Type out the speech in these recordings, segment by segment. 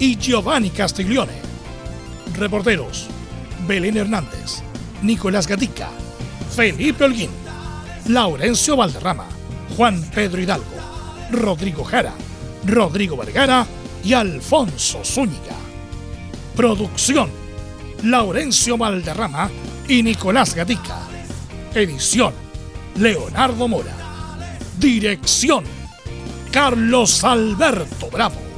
y Giovanni Castiglione. Reporteros, Belén Hernández, Nicolás Gatica, Felipe Holguín, Laurencio Valderrama, Juan Pedro Hidalgo, Rodrigo Jara, Rodrigo Vergara y Alfonso Zúñiga. Producción, Laurencio Valderrama y Nicolás Gatica. Edición, Leonardo Mora. Dirección, Carlos Alberto Bravo.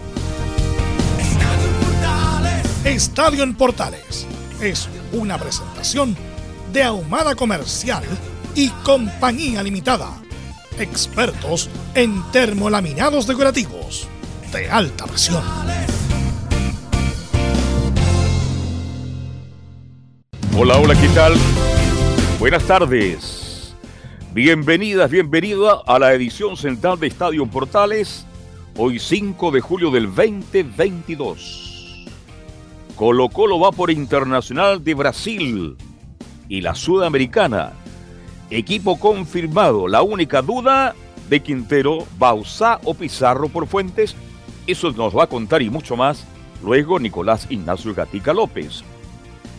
Estadio en Portales es una presentación de Ahumada Comercial y Compañía Limitada. Expertos en termolaminados decorativos de alta presión. Hola, hola, ¿qué tal? Buenas tardes. Bienvenidas, bienvenida a la edición central de Estadio Portales, hoy 5 de julio del 2022. Colo Colo va por Internacional de Brasil y la Sudamericana. Equipo confirmado. La única duda de Quintero, Bausá o Pizarro por Fuentes. Eso nos va a contar y mucho más luego Nicolás Ignacio Gatica López.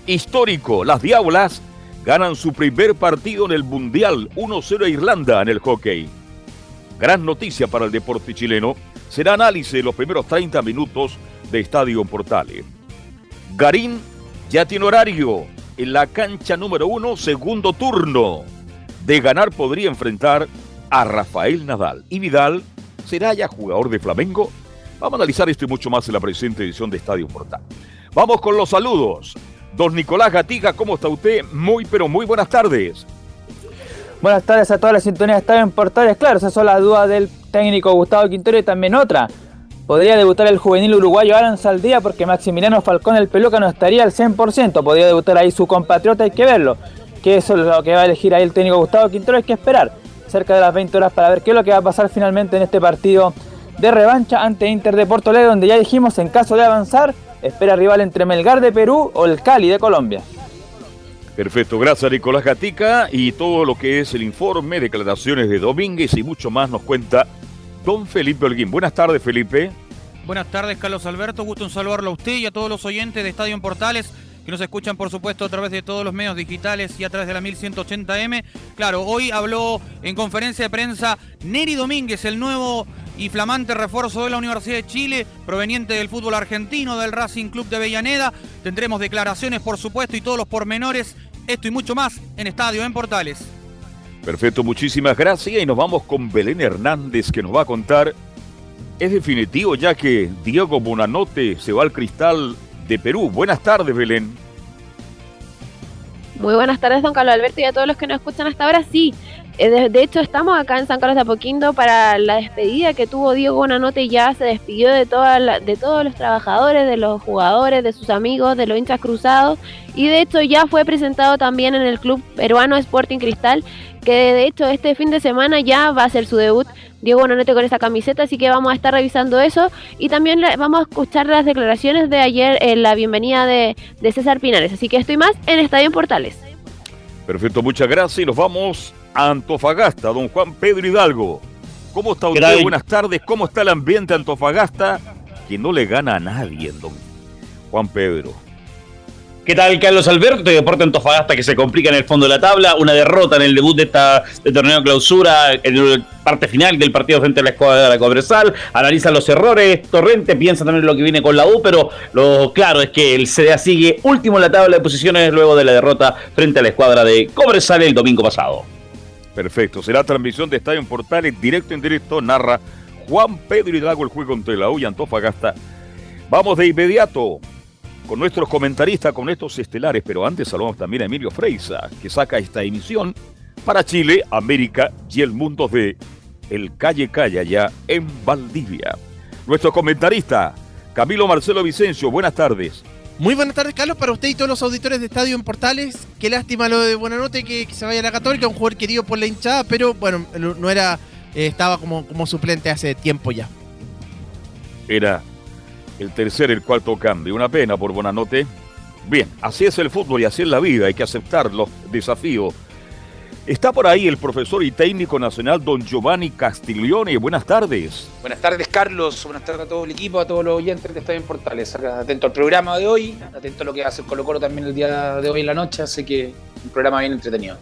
Histórico, las Diablas ganan su primer partido en el Mundial 1-0 a Irlanda en el hockey. Gran noticia para el deporte chileno será análisis de los primeros 30 minutos de Estadio Portales. Garín ya tiene horario en la cancha número uno, segundo turno. De ganar podría enfrentar a Rafael Nadal. Y Vidal será ya jugador de Flamengo. Vamos a analizar esto y mucho más en la presente edición de Estadio Portal. Vamos con los saludos. Don Nicolás Gatiga, ¿cómo está usted? Muy, pero muy buenas tardes. Buenas tardes a toda la sintonía de Estadio en Portales. Claro, esas son las dudas del técnico Gustavo Quintero y también otra. Podría debutar el juvenil uruguayo Alan Saldía porque Maximiliano Falcón el Peluca no estaría al 100%. Podría debutar ahí su compatriota, hay que verlo. Que eso es lo que va a elegir ahí el técnico Gustavo Quintero, hay que esperar cerca de las 20 horas para ver qué es lo que va a pasar finalmente en este partido de revancha ante Inter de Porto Alegre, donde ya dijimos en caso de avanzar, espera rival entre Melgar de Perú o el Cali de Colombia. Perfecto, gracias Nicolás Gatica y todo lo que es el informe, declaraciones de Domínguez y mucho más nos cuenta don Felipe Holguín. Buenas tardes, Felipe. Buenas tardes, Carlos Alberto. Gusto en saludarlo a usted y a todos los oyentes de Estadio en Portales que nos escuchan, por supuesto, a través de todos los medios digitales y a través de la 1180M. Claro, hoy habló en conferencia de prensa Neri Domínguez, el nuevo y flamante refuerzo de la Universidad de Chile, proveniente del fútbol argentino, del Racing Club de Avellaneda. Tendremos declaraciones, por supuesto, y todos los pormenores. Esto y mucho más en Estadio en Portales. Perfecto, muchísimas gracias y nos vamos con Belén Hernández que nos va a contar. Es definitivo ya que Diego Bonanote se va al cristal de Perú. Buenas tardes, Belén. Muy buenas tardes, don Carlos Alberto, y a todos los que nos escuchan hasta ahora. Sí, eh, de, hecho estamos acá en San Carlos de Apoquindo para la despedida que tuvo Diego Bonanote. Ya se despidió de, toda de todos los trabajadores, de los jugadores, de sus amigos, de los hinchas cruzados. Y de hecho ya fue presentado también en el club peruano Sporting Cristal, que de hecho este fin de semana ya va a ser su debut Diego Bonanote con esa camiseta, así que vamos a estar revisando eso y también vamos a escuchar las declaraciones de ayer en la bienvenida de, César Pinares, así que estoy más en Estadio en Portales. Perfecto, muchas gracias y nos vamos a Antofagasta, don Juan Pedro Hidalgo. ¿Cómo está usted? Buenas tardes, ¿cómo está el ambiente Antofagasta? Que no le gana a nadie, don Juan Pedro. ¿Qué tal, Carlos Alberto? Deporte Antofagasta que se complica en el fondo de la tabla. Una derrota en el debut de esta de torneo clausura, en la parte final del partido frente a la escuadra de la Cobresal. Analiza los errores. Torrente piensa también en lo que viene con la U, pero lo claro es que el CDA sigue último en la tabla de posiciones luego de la derrota frente a la escuadra de Cobresal el domingo pasado. Perfecto. Será transmisión de Estadio en Portales, directo en directo. Narra Juan Pedro Hidalgo el juego entre la U y Antofagasta. Vamos de inmediato nuestros comentaristas, con estos estelares, pero antes saludamos también a Emilio Freisa, que saca esta emisión para Chile, América y el mundo de El Calle Calle, allá en Valdivia. Nuestro comentarista, Camilo Marcelo Vicencio, buenas tardes. Muy buenas tardes, Carlos, para usted y todos los auditores de Estadio en Portales. Qué lástima lo de Buenanote que, que se vaya a la Católica, un jugador querido por la hinchada, pero bueno, no era, eh, estaba como, como suplente hace tiempo ya. Era el tercer, el cuarto cambio. Una pena por Bonanote. Bien, así es el fútbol y así es la vida, hay que aceptar los desafíos. Está por ahí el profesor y técnico nacional don Giovanni Castiglione. Buenas tardes. Buenas tardes, Carlos. Buenas tardes a todo el equipo, a todos los oyentes de Estadio en Portales. Atento al programa de hoy, atento a lo que hace el Colo Colo también el día de hoy en la noche, así que un programa bien entretenido.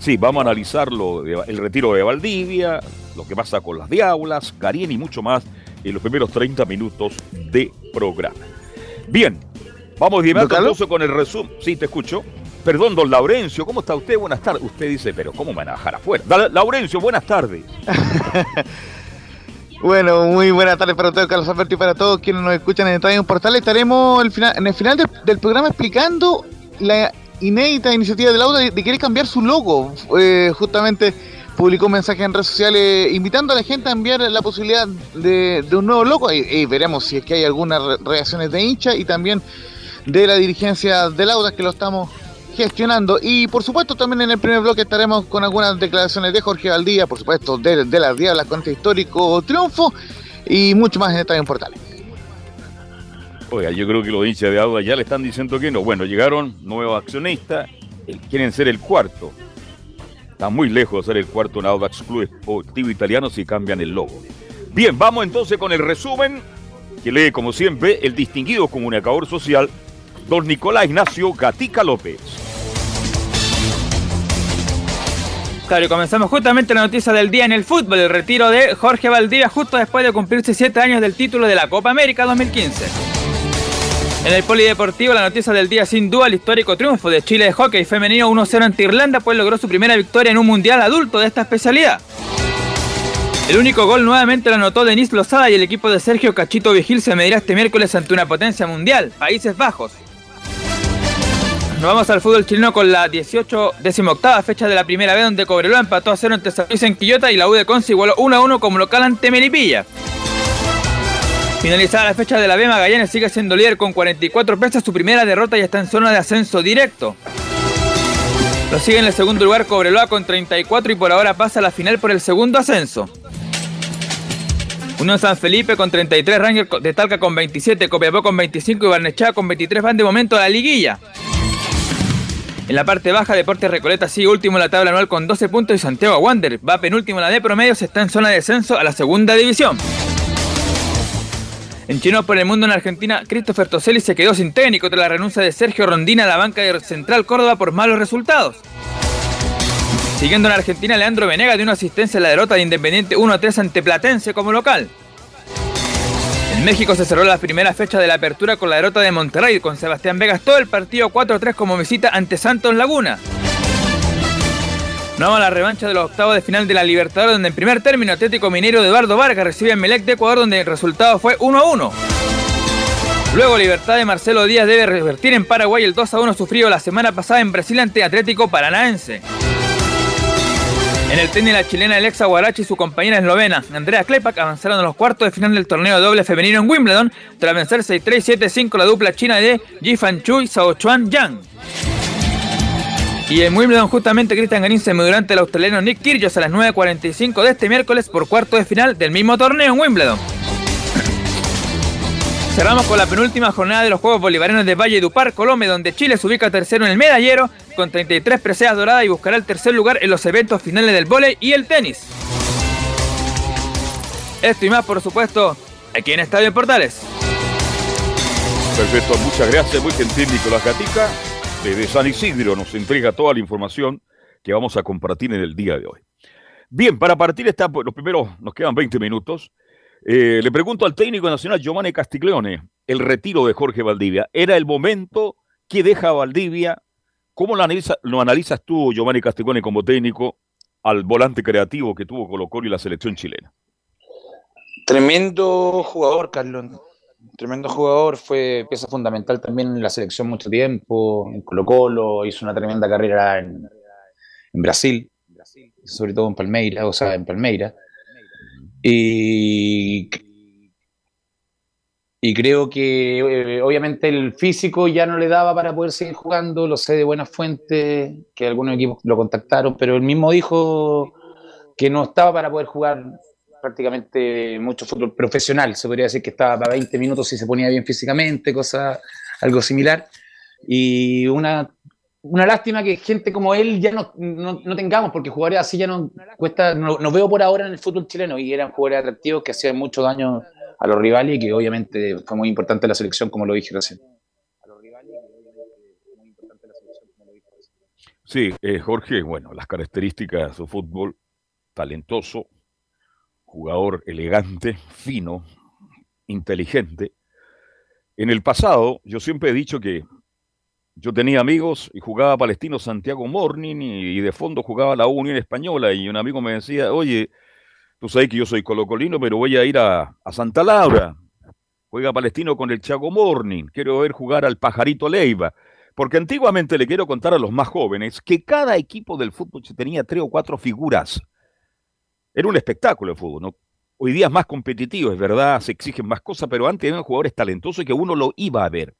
Sí, vamos a analizar lo el retiro de Valdivia, lo que pasa con las diablas, Carien y mucho más y los primeros 30 minutos de programa. Bien, vamos de inmediato con el resumen. Sí, te escucho. Perdón, don Laurencio, ¿cómo está usted? Buenas tardes. Usted dice, pero ¿cómo me van a bajar afuera? Da Laurencio, buenas tardes. bueno, muy buenas tardes para ustedes, Carlos Alberto, y para todos quienes nos escuchan en el Traño Portal. Estaremos el final, en el final del programa explicando la inédita iniciativa del auto de, de querer cambiar su logo. Eh, justamente publicó un mensaje en redes sociales invitando a la gente a enviar la posibilidad de, un nuevo loco. Y, veremos si es que hay algunas reacciones de hincha y también de la dirigencia del Audas que lo estamos gestionando. Y por supuesto, también en el primer bloque estaremos con algunas declaraciones de Jorge Valdía, por supuesto, de, de las Diablas con este histórico triunfo y mucho más en esta en Portales. Oiga, yo creo que los hinchas de Audas ya le están diciendo que no. Bueno, llegaron nuevos accionistas, eh, quieren ser el cuarto Está muy lejos de ser el cuarto en Audax Club Esportivo Italiano si cambian el logo. Bien, vamos entonces con el resumen que lee como siempre el distinguido comunicador social, don Nicolás Ignacio Gatica López. Claro, y comenzamos justamente la noticia del día en el fútbol, el retiro de Jorge Valdivia justo después de cumplirse siete años del título de la Copa América 2015. En el polideportivo, la noticia del día sin duda el histórico triunfo de Chile de hockey femenino 1-0 ante Irlanda, pues logró su primera victoria en un mundial adulto de esta especialidad. El único gol nuevamente lo anotó Denis Lozada y el equipo de Sergio Cachito Vigil se medirá este miércoles ante una potencia mundial, Países Bajos. Nos vamos al fútbol chileno con la 18 18 fecha de la primera vez donde Cobreloa empató a 0 ante San Luis en Quillota y la U de Conce igualó 1 a 1 como local ante Melipilla. Finalizada la fecha de la B, Magallanes sigue siendo líder con 44 pesos, su primera derrota y está en zona de ascenso directo. Lo sigue en el segundo lugar Cobreloa con 34 y por ahora pasa a la final por el segundo ascenso. Unión San Felipe con 33, Rangers de Talca con 27, Copiapó con 25 y Barnechá con 23 van de momento a la liguilla. En la parte baja, Deportes Recoleta sigue último en la tabla anual con 12 puntos y Santiago Wander va penúltimo en la de promedios, está en zona de descenso a la segunda división. En Chinos por el Mundo en Argentina, Christopher Toselli se quedó sin técnico tras la renuncia de Sergio Rondina a la banca de Central Córdoba por malos resultados. Siguiendo en Argentina, Leandro Venegas dio una asistencia a la derrota de Independiente 1-3 ante Platense como local. En México se cerró la primera fecha de la apertura con la derrota de Monterrey con Sebastián Vegas todo el partido 4 a 3 como visita ante Santos Laguna. Nos vamos a la revancha de los octavos de final de la Libertadores, donde en primer término Atlético Minero de Eduardo Vargas recibe al Melec de Ecuador, donde el resultado fue 1 a 1. Luego Libertad de Marcelo Díaz debe revertir en Paraguay el 2 a 1 sufrido la semana pasada en Brasil ante Atlético Paranaense. En el tenis la chilena Alexa Guarachi y su compañera eslovena Andrea Klepak avanzaron a los cuartos de final del torneo doble femenino en Wimbledon tras vencer 6-3 7-5 la dupla china de Jifan Chu y Sao Chuan Yang. Y en Wimbledon justamente Cristian Garín se durante el australiano Nick Kyrgios a las 9.45 de este miércoles por cuarto de final del mismo torneo en Wimbledon. Cerramos con la penúltima jornada de los Juegos Bolivarianos de Valle Dupar, Colombia, donde Chile se ubica tercero en el medallero con 33 preseas doradas y buscará el tercer lugar en los eventos finales del vóley y el tenis. Esto y más, por supuesto, aquí en Estadio Portales. Perfecto, muchas gracias, muy gentil Nicolás Gatica. Este, desde San Isidro nos entrega toda la información que vamos a compartir en el día de hoy. Bien, para partir está, pues, los primeros, nos quedan 20 minutos. Eh, le pregunto al técnico nacional Giovanni Castiglione, el retiro de Jorge Valdivia. ¿Era el momento que deja Valdivia? ¿Cómo lo, analizas tú, Giovanni Castiglione, como técnico, al volante creativo que tuvo Colo Colo y la selección chilena? Tremendo jugador, Carlos tremendo jugador, fue pieza fundamental también en la selección mucho tiempo, en Colo Colo, hizo una tremenda carrera en, Brasil, sobre todo en Palmeiras, o sea, en Palmeiras. Y, y creo que eh, obviamente el físico ya no le daba para poder seguir jugando, lo sé de buena fuente, que algunos equipos lo contactaron, pero él mismo dijo que no estaba para poder jugar prácticamente mucho fútbol profesional, se podría decir que estaba para 20 minutos si se ponía bien físicamente, cosa, algo similar. Y una, una lástima que gente como él ya no, no, no tengamos, porque jugadores así ya no cuesta, no, no veo por ahora en el fútbol chileno, y eran jugadores atractivos que hacían mucho daño a los rivales y que obviamente fue muy importante la selección, como lo dije recién. Sí, eh, Jorge, bueno, las características de su fútbol, talentoso, jugador elegante, fino, inteligente. En el pasado, yo siempre he dicho que yo tenía amigos y jugaba Palestino Santiago Morning y, de fondo jugaba la Unión Española y un amigo me decía, oye, Tú sabes que yo soy colocolino, pero voy a ir a, a Santa Laura. Juega Palestino con el Chago Morning. Quiero ver jugar al Pajarito Leiva. Porque antiguamente le quiero contar a los más jóvenes que cada equipo del fútbol tenía tres o cuatro figuras. Era un espectáculo el fútbol, ¿no? Hoy día es más competitivo, es verdad, se exigen más cosas, pero antes eran jugadores talentosos y que uno lo iba a ver.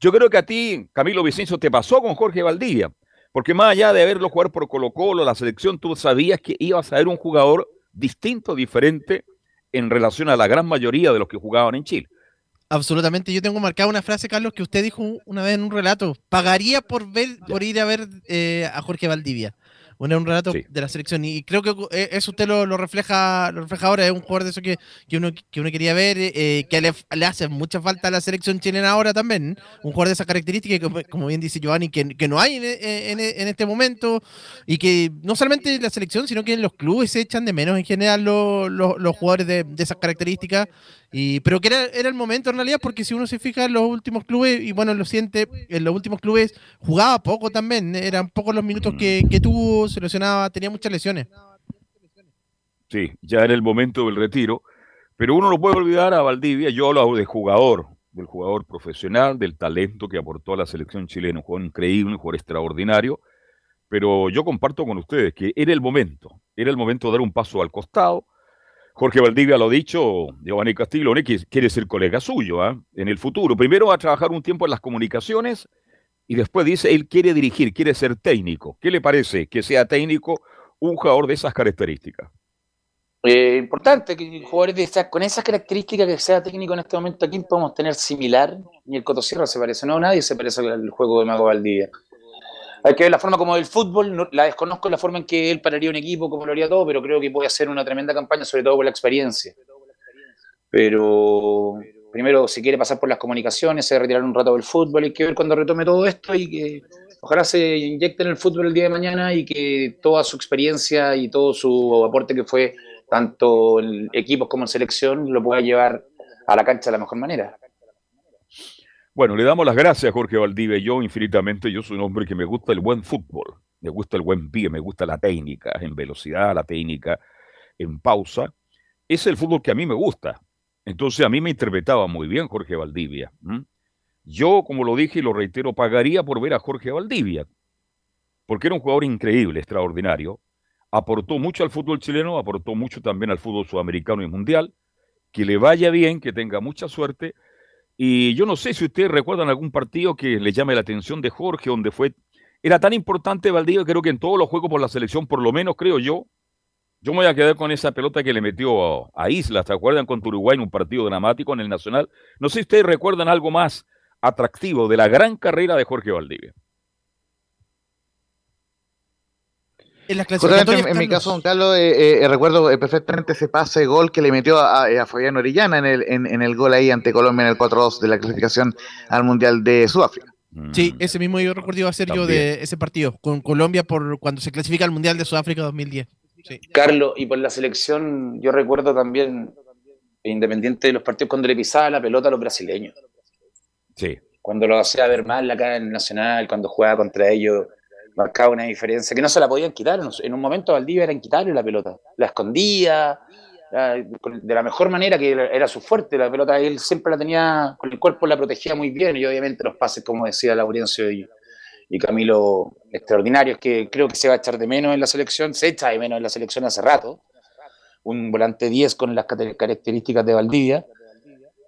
Yo creo que a ti, Camilo Vicencio, te pasó con Jorge Valdivia, porque más allá de verlo jugar por Colo Colo, la selección, tú sabías que ibas a ver un jugador distinto, diferente en relación a la gran mayoría de los que jugaban en Chile. Absolutamente, yo tengo marcada una frase, Carlos, que usted dijo una vez en un relato. Pagaría por ver, por ir a ver eh, a Jorge Valdivia. Bueno, un relato Sí. de la selección. Y creo que eh, eso usted lo, lo refleja lo refleja ahora. Es un jugador de eso que, que, uno, que uno quería ver, eh, que le, le hace mucha falta a la selección chilena ahora también. Un jugador de esas características, que, como, bien dice Giovanni, que, que no hay en, en- en este momento. Y que no solamente en la selección, sino que en los clubes se echan de menos en general los, los- los jugadores de, de esas características. Y, pero que era, era el momento en realidad, porque si uno se fija en los últimos clubes, y bueno, lo siente, en los últimos clubes jugaba poco también, eran pocos los minutos que, que tuvo, se lesionaba, tenía muchas lesiones. Sí, ya en el momento del retiro. Pero uno no puede olvidar a Valdivia. Yo hablo de jugador, del jugador profesional, del talento que aportó a la selección chilena. Un jugador increíble, un jugador extraordinario. Pero yo comparto con ustedes que era el momento. Era el momento de dar un paso al costado. Jorge Valdivia lo ha dicho, Giovanni Castiglione, que quiere ser colega suyo ¿ah? en el futuro. Primero va a trabajar un tiempo en las comunicaciones y después dice, él quiere dirigir, quiere ser técnico. ¿Qué le parece que sea técnico un jugador de esas características? Eh, importante que jugadores de con esas características que sea técnico en este momento aquí podemos tener similar. Ni el Cotosierra se parece, no, nadie se parece al juego de Mago Valdivia. Hay que ver la forma como del fútbol, la desconozco la forma en que él pararía un equipo, como lo haría todo, pero creo que puede hacer una tremenda campaña, sobre todo por la experiencia. Pero primero, si quiere pasar por las comunicaciones, se retirar un rato del fútbol, hay que ver cuando retome todo esto y que ojalá se inyecte en el fútbol el día de mañana y que toda su experiencia y todo su aporte que fue tanto en equipos como en selección lo pueda llevar a la cancha de la mejor manera. Bueno, le damos las gracias Jorge Valdivia. Yo infinitamente, yo soy un hombre que me gusta el buen fútbol, me gusta el buen pie, me gusta la técnica, en velocidad, la técnica, en pausa. Es el fútbol que a mí me gusta. Entonces a mí me interpretaba muy bien Jorge Valdivia. Yo, como lo dije y lo reitero, pagaría por ver a Jorge Valdivia, porque era un jugador increíble, extraordinario. Aportó mucho al fútbol chileno, aportó mucho también al fútbol sudamericano y mundial. Que le vaya bien, que tenga mucha suerte. Y yo no sé si ustedes recuerdan algún partido que le llame la atención de Jorge, donde fue. Era tan importante Valdivia, creo que en todos los juegos por la selección, por lo menos creo yo. Yo me voy a quedar con esa pelota que le metió a, a Islas, ¿se acuerdan? Contra Uruguay en un partido dramático en el Nacional. No sé si ustedes recuerdan algo más atractivo de la gran carrera de Jorge Valdivia. En las Justamente clasificatorias, en, en mi caso, don Carlos, eh, eh, recuerdo eh, perfectamente ese pase gol que le metió a, a Fabián Orellana en el, en, en el gol ahí ante Colombia en el 4-2 de la clasificación al Mundial de Sudáfrica. Sí, Mm. ese mismo yo recuerdo iba a ser yo de ese partido con Colombia por cuando se clasifica al Mundial de Sudáfrica 2010. Sí. Carlos, y por la selección, yo recuerdo también, independiente de los partidos, cuando le pisaba la pelota a los brasileños. Sí. Cuando lo hacía ver mal acá en el Nacional, cuando jugaba contra ellos, marcaba una diferencia que no se la podían quitar. En un momento Valdivia era quitarle la pelota. La escondía de la mejor manera que era su fuerte. La pelota él siempre la tenía, con el cuerpo la protegía muy bien y obviamente los pases, como decía Laurencio y, y Camilo, extraordinarios que creo que se va a echar de menos en la selección. Se echa de menos en la selección hace rato. Un volante 10 con las características de Valdivia.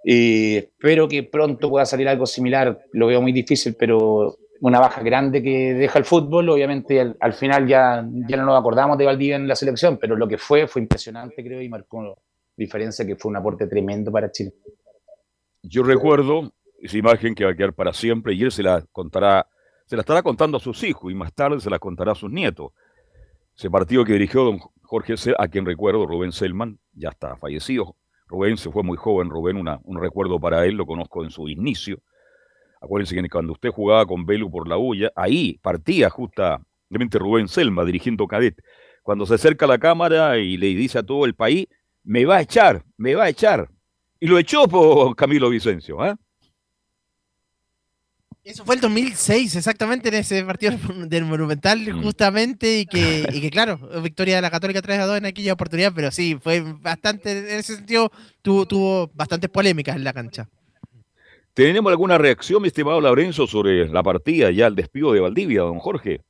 Y espero que pronto pueda salir algo similar. Lo veo muy difícil, pero una baja grande que deja el fútbol. Obviamente, al, al final ya, ya no nos acordamos de Valdivia en la selección, pero lo que fue fue impresionante, creo, y marcó diferencia que fue un aporte tremendo para Chile. Yo recuerdo esa imagen que va a quedar para siempre y él se la contará, se la estará contando a sus hijos y más tarde se la contará a sus nietos. Ese partido que dirigió don Jorge, a quien recuerdo, Rubén Selman, ya está fallecido. Rubén se fue muy joven, Rubén, una, un recuerdo para él, lo conozco en su inicio. Acuérdense que cuando usted jugaba con Belu por la Ulla, ahí partía justamente Rubén Selma dirigiendo cadet. Cuando se acerca a la cámara y le dice a todo el país, me va a echar, me va a echar. Y lo echó por Camilo Vicencio. ¿eh? Eso fue el 2006, exactamente en ese partido del Monumental, Mm. justamente, y que, y que claro, victoria de la Católica 3 a 2 en aquella oportunidad, pero sí, fue bastante, en ese sentido, tuvo, tuvo bastantes polémicas en la cancha. ¿Tenemos alguna reacción, mi estimado Lorenzo, sobre la partida, ya el despido de Valdivia, don Jorge?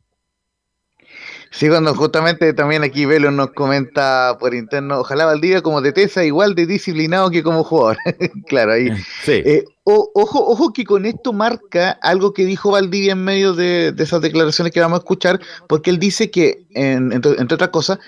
Sí, cuando justamente también aquí Velo nos comenta por interno, ojalá Valdivia como de Tesa igual de disciplinado que como jugador. claro, ahí. Sí. Eh, o- ojo, ojo que con esto marca algo que dijo Valdivia en medio de, de esas declaraciones que vamos a escuchar, porque él dice que, en- entre, entre otras cosas,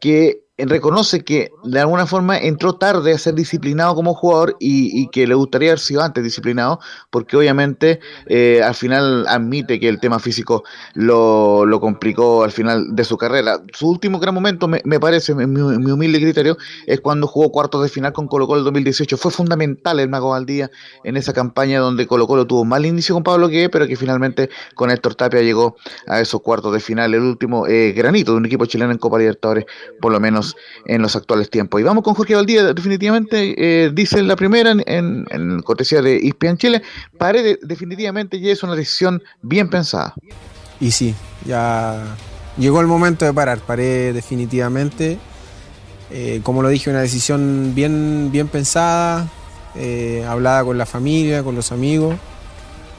que reconoce que de alguna forma entró tarde a ser disciplinado como jugador y, que le gustaría haber sido antes disciplinado, porque obviamente eh, al final admite que el tema físico lo, lo complicó al final de su carrera. Su último gran momento, me, me parece, mi, mi humilde criterio, es cuando jugó cuartos de final con Colo Colo el 2018. Fue fundamental el Mago Valdía en esa campaña donde Colo Colo tuvo mal inicio con Pablo Gué, pero que finalmente con Héctor Tapia llegó a esos cuartos de final, el último eh, granito de un equipo chileno en Copa Libertadores, por lo menos en los actuales tiempos. Y vamos con Jorge Valdía, definitivamente, eh, dice la primera en, cortesía de Ispian Chile, Paredes definitivamente ya es una decisión bien pensada. Y sí, ya llegó el momento de parar, paré definitivamente. Eh, como lo dije, una decisión bien, bien pensada, eh, hablada con la familia, con los amigos.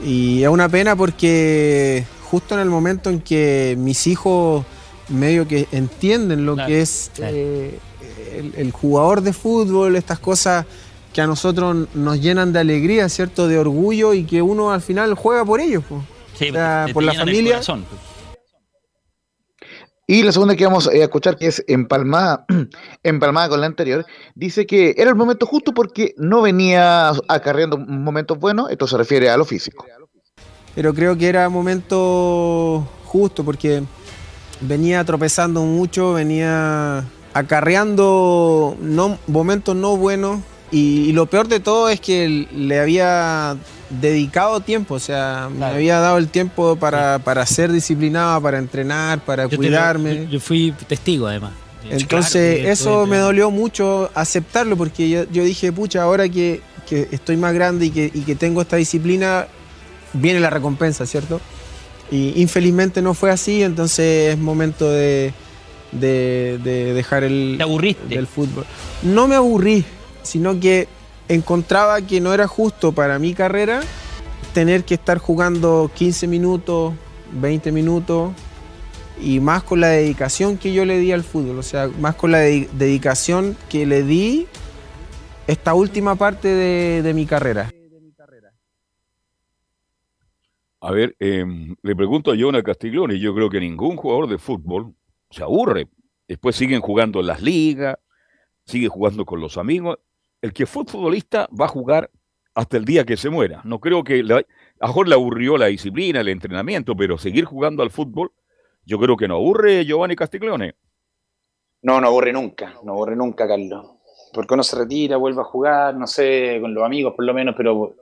Y es una pena porque justo en el momento en que mis hijos medio que entienden lo Claro, que es claro. eh, el, el jugador de fútbol, estas cosas que a nosotros nos llenan de alegría, ¿cierto? De orgullo y que uno al final juega por ellos. po. Sí, O sea, te- te por la familia. corazón. Y la segunda que vamos a escuchar, que es empalmada, empalmada con la anterior, dice que era el momento justo porque no venía acarreando momentos buenos, esto se refiere a lo físico. pero creo que era momento justo porque venía tropezando mucho, venía acarreando no, momentos no buenos y, y lo peor de todo es que le había dedicado tiempo, o sea, me había dado el tiempo para, para ser disciplinado, para entrenar, para Yo te lo- cuidarme. yo, yo fui testigo además. Entonces, Claro, eso me dolió mucho aceptarlo porque yo, yo dije, pucha, ahora que, que estoy más grande y que, y que tengo esta disciplina, viene la recompensa, ¿cierto? Y infelizmente no fue así, entonces es momento de, de- de dejar el Te aburriste. del fútbol. No me aburrí, sino que encontraba que no era justo para mi carrera tener que estar jugando 15 minutos, 20 minutos y más con la dedicación que yo le di al fútbol, o sea, más con la de- dedicación que le di esta última parte de, de mi carrera. A ver, em, le pregunto a Jonah Castiglione, yo creo que ningún jugador de fútbol se aburre. Después siguen jugando en las ligas, sigue jugando con los amigos. El que fue futbolista va a jugar hasta el día que se muera. No creo que le- a mejor le aburrió la disciplina, el entrenamiento, pero seguir jugando al fútbol, yo creo que no aburre Giovanni Castiglione. No, no aburre nunca, no aburre nunca, Carlos. Porque uno se retira, vuelve a jugar, no sé, con los amigos por lo menos, pero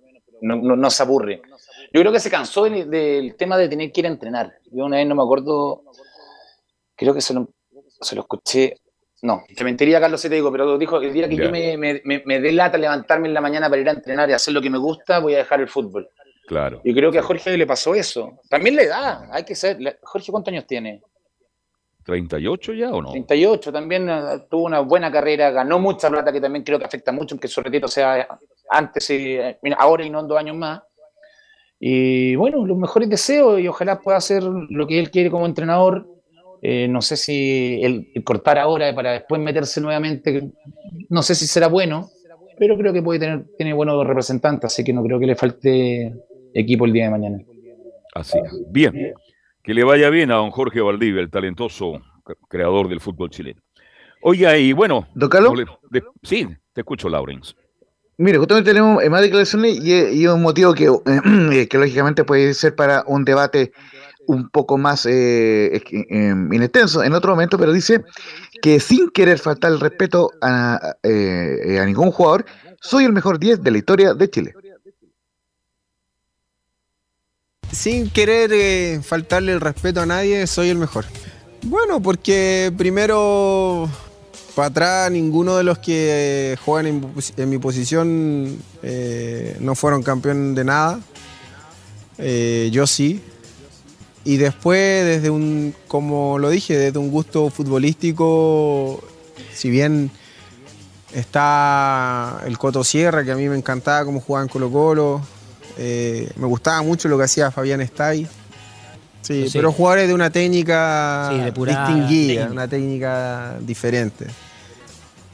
no se aburre. Yo creo que se cansó del, del tema de tener que ir a entrenar. Yo una vez no me acuerdo, creo que se lo, se lo escuché. No, te mentiría, Carlos, si te digo, pero dijo el día que yo me, me, me, me dé lata levantarme en la mañana para ir a entrenar y hacer lo que me gusta, voy a dejar el fútbol. Claro. Yo creo que a Jorge le pasó eso. También le da, hay que ser. la- Jorge, ¿cuántos años tiene? ¿38 ya o no? 38, también eh, tuvo una buena carrera, ganó mucha plata, que también creo que afecta mucho, aunque su retiro sea antes, y, eh, mira, ahora y no en dos años más. Y bueno, los mejores deseos y ojalá pueda hacer lo que él quiere como entrenador. Eh, no sé si el, el cortar ahora para después meterse nuevamente, no sé si será bueno, pero creo que puede tener, tiene buenos representantes, así que no creo que le falte equipo el día de mañana. Así es. Bien. Que le vaya bien a don Jorge Valdivia, el talentoso creador del fútbol chileno. Oiga, y bueno. ¿Don Carlos? no le- de- sí, te escucho, Laurens. Mire, justamente tenemos eh, más declaraciones y, y un motivo que, eh, que lógicamente puede ser para un debate un poco más eh, eh, inextenso en otro momento, pero dice que sin querer faltar el respeto a, eh, ningún jugador, soy el mejor 10 de la historia de Chile. Sin querer eh, faltarle el respeto a nadie, soy el mejor. Bueno, porque primero, para atrás, ninguno de los que juegan en, mi posi- en mi posición eh, no fueron campeón de nada. Eh, yo sí. Y después, desde un, como lo dije, desde un gusto futbolístico, si bien está el Coto Sierra, que a mí me encantaba cómo jugaba en Colo Colo, eh, me gustaba mucho lo que hacía Fabián Stay. Sí, Sí. pero jugadores de una técnica Sí, distinguida, técnica. una técnica diferente.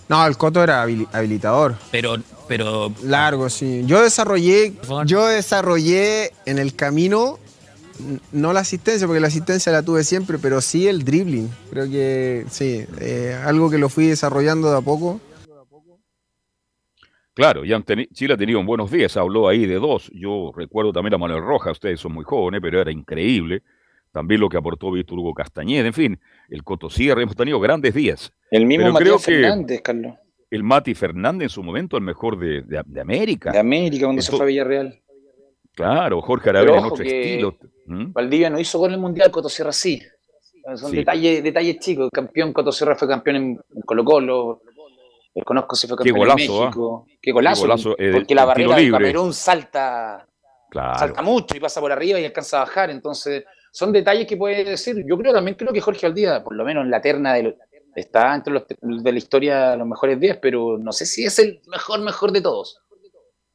No, el Coto era habili- habilitador. Pero, pero Largo, sí. Yo desarrollé, favor. yo desarrollé en el camino, n- no la asistencia, porque la asistencia la tuve siempre, pero sí el dribbling. Creo que sí, eh, algo que lo fui desarrollando de a poco. Claro, ya han teni- Chile ha tenido un buenos días, habló ahí de dos. Yo recuerdo también a Manuel Rojas, ustedes son muy jóvenes, pero era increíble. También lo que aportó Víctor Hugo Castañeda, en fin, el Coto Sierra, hemos tenido grandes días. El mismo Pero creo Matías que- Fernández, Carlos, El Mati Fernández en su momento, el mejor de, de- de América. de América, cuando se Esto- fue a Villarreal. Claro, Jorge Aravena en otro estilo. ¿Mm? Valdivia no hizo gol en el Mundial, Cotosierra sí. Son Sí. detalles, detalles chicos. Campeón Cotosierra fue campeón en Colo Colo. Desconozco si fue Qué campeón golazo, en ¿ah? México. Qué golazo. Qué golazo, eh, porque el la barrera de. Camerún salta, Claro. salta mucho y pasa por arriba y alcanza a bajar. Entonces, son detalles que puede decir. Yo creo también creo que Jorge Aldía, por lo menos en la terna de está entre los de la historia los mejores 10, pero no sé si es el mejor, mejor de todos.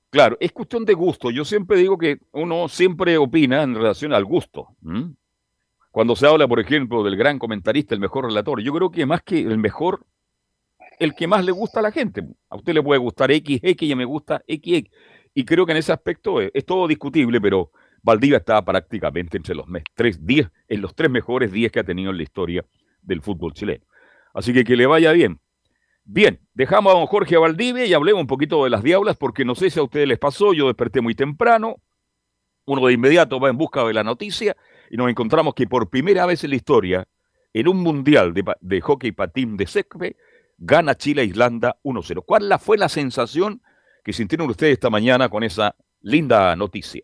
Claro, es cuestión de gusto. Yo siempre digo que uno siempre opina en relación al gusto. Cuando se habla, por ejemplo, del gran comentarista, el mejor relator, yo creo que más que el mejor, el que más le gusta a la gente. A usted le puede gustar XX y me gusta XX. Y creo que en ese aspecto es todo discutible, pero Valdivia está prácticamente entre los tres, diez, en los tres mejores 10 que ha tenido en la historia del fútbol chileno. Así que que le vaya bien. Bien, dejamos a don Jorge Valdivia y hablemos un poquito de las diablas, porque no sé si a ustedes les pasó, yo desperté muy temprano, uno de inmediato va en busca de la noticia y nos encontramos que por primera vez en la historia, en un mundial de, de hockey patín de césped, gana Chile a Islanda 1-0. ¿Cuál fue la sensación que sintieron ustedes esta mañana con esa linda noticia?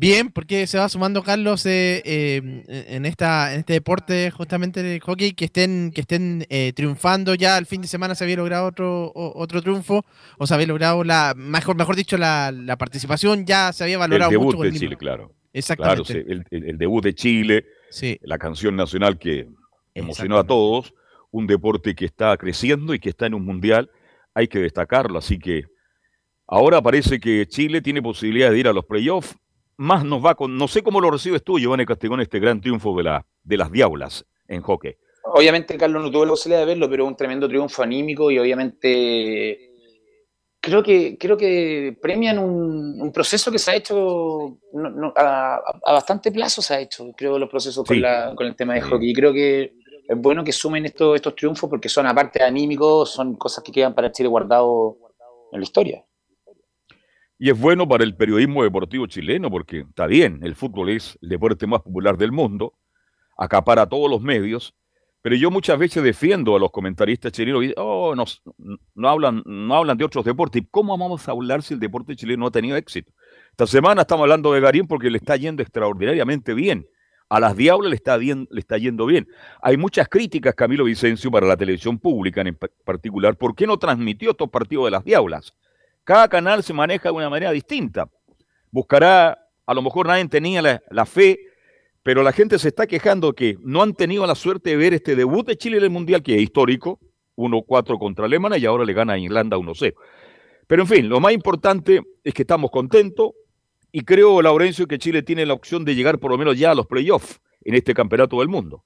Bien, porque se va sumando Carlos eh, eh, en esta en este deporte justamente del hockey que estén que estén eh, triunfando ya el fin de semana se había logrado otro otro triunfo o se había logrado la mejor mejor dicho la, la participación ya se había El valorado mucho debut con de el Chile, claro. Claro, exactamente sí, el, el- el debut de Chile, sí la canción nacional que emocionó a todos, un deporte que está creciendo y que está en un mundial, hay que destacarlo. Así que ahora parece que Chile tiene posibilidad de ir a los playoffs. Más nos va con, no sé cómo lo recibes tú, Giovanni Castegón, este gran triunfo de, la, de las Diablas en hockey. Obviamente, Carlos no tuvo la posibilidad de verlo, pero un tremendo triunfo anímico y obviamente creo que, creo que premian un, un proceso que se ha hecho no- no, a, a bastante plazo, se ha hecho, creo, los procesos Sí. con, la- con el tema de hockey. Y creo que es bueno que sumen estos, estos triunfos porque son, aparte de anímicos, son cosas que quedan para Chile guardado en la historia. Y es bueno para el periodismo deportivo chileno porque está bien, el fútbol es el deporte más popular del mundo, acapara todos los medios, pero yo muchas veces defiendo a los comentaristas chilenos y oh, no, no, hablan, no hablan de otros deportes. ¿Y ¿Cómo vamos a hablar si el deporte chileno no ha tenido éxito? Esta semana estamos hablando de Garín porque le está yendo extraordinariamente bien. A las Diablas le está, bien- le está yendo bien. Hay muchas críticas, Camilo Vicencio, para la televisión pública en pa- particular. ¿Por qué no transmitió estos partidos de las Diablas? Cada canal se maneja de una manera distinta. Buscará, a lo mejor nadie tenía la, fe, pero la gente se está quejando que no han tenido la suerte de ver este debut de Chile en el Mundial, que es histórico, 1-4 contra Alemania y ahora le gana a Irlanda 1-0. Pero en fin, lo más importante es que estamos contentos y creo, Laurencio, que Chile tiene la opción de llegar por lo menos ya a los playoffs en este campeonato del mundo.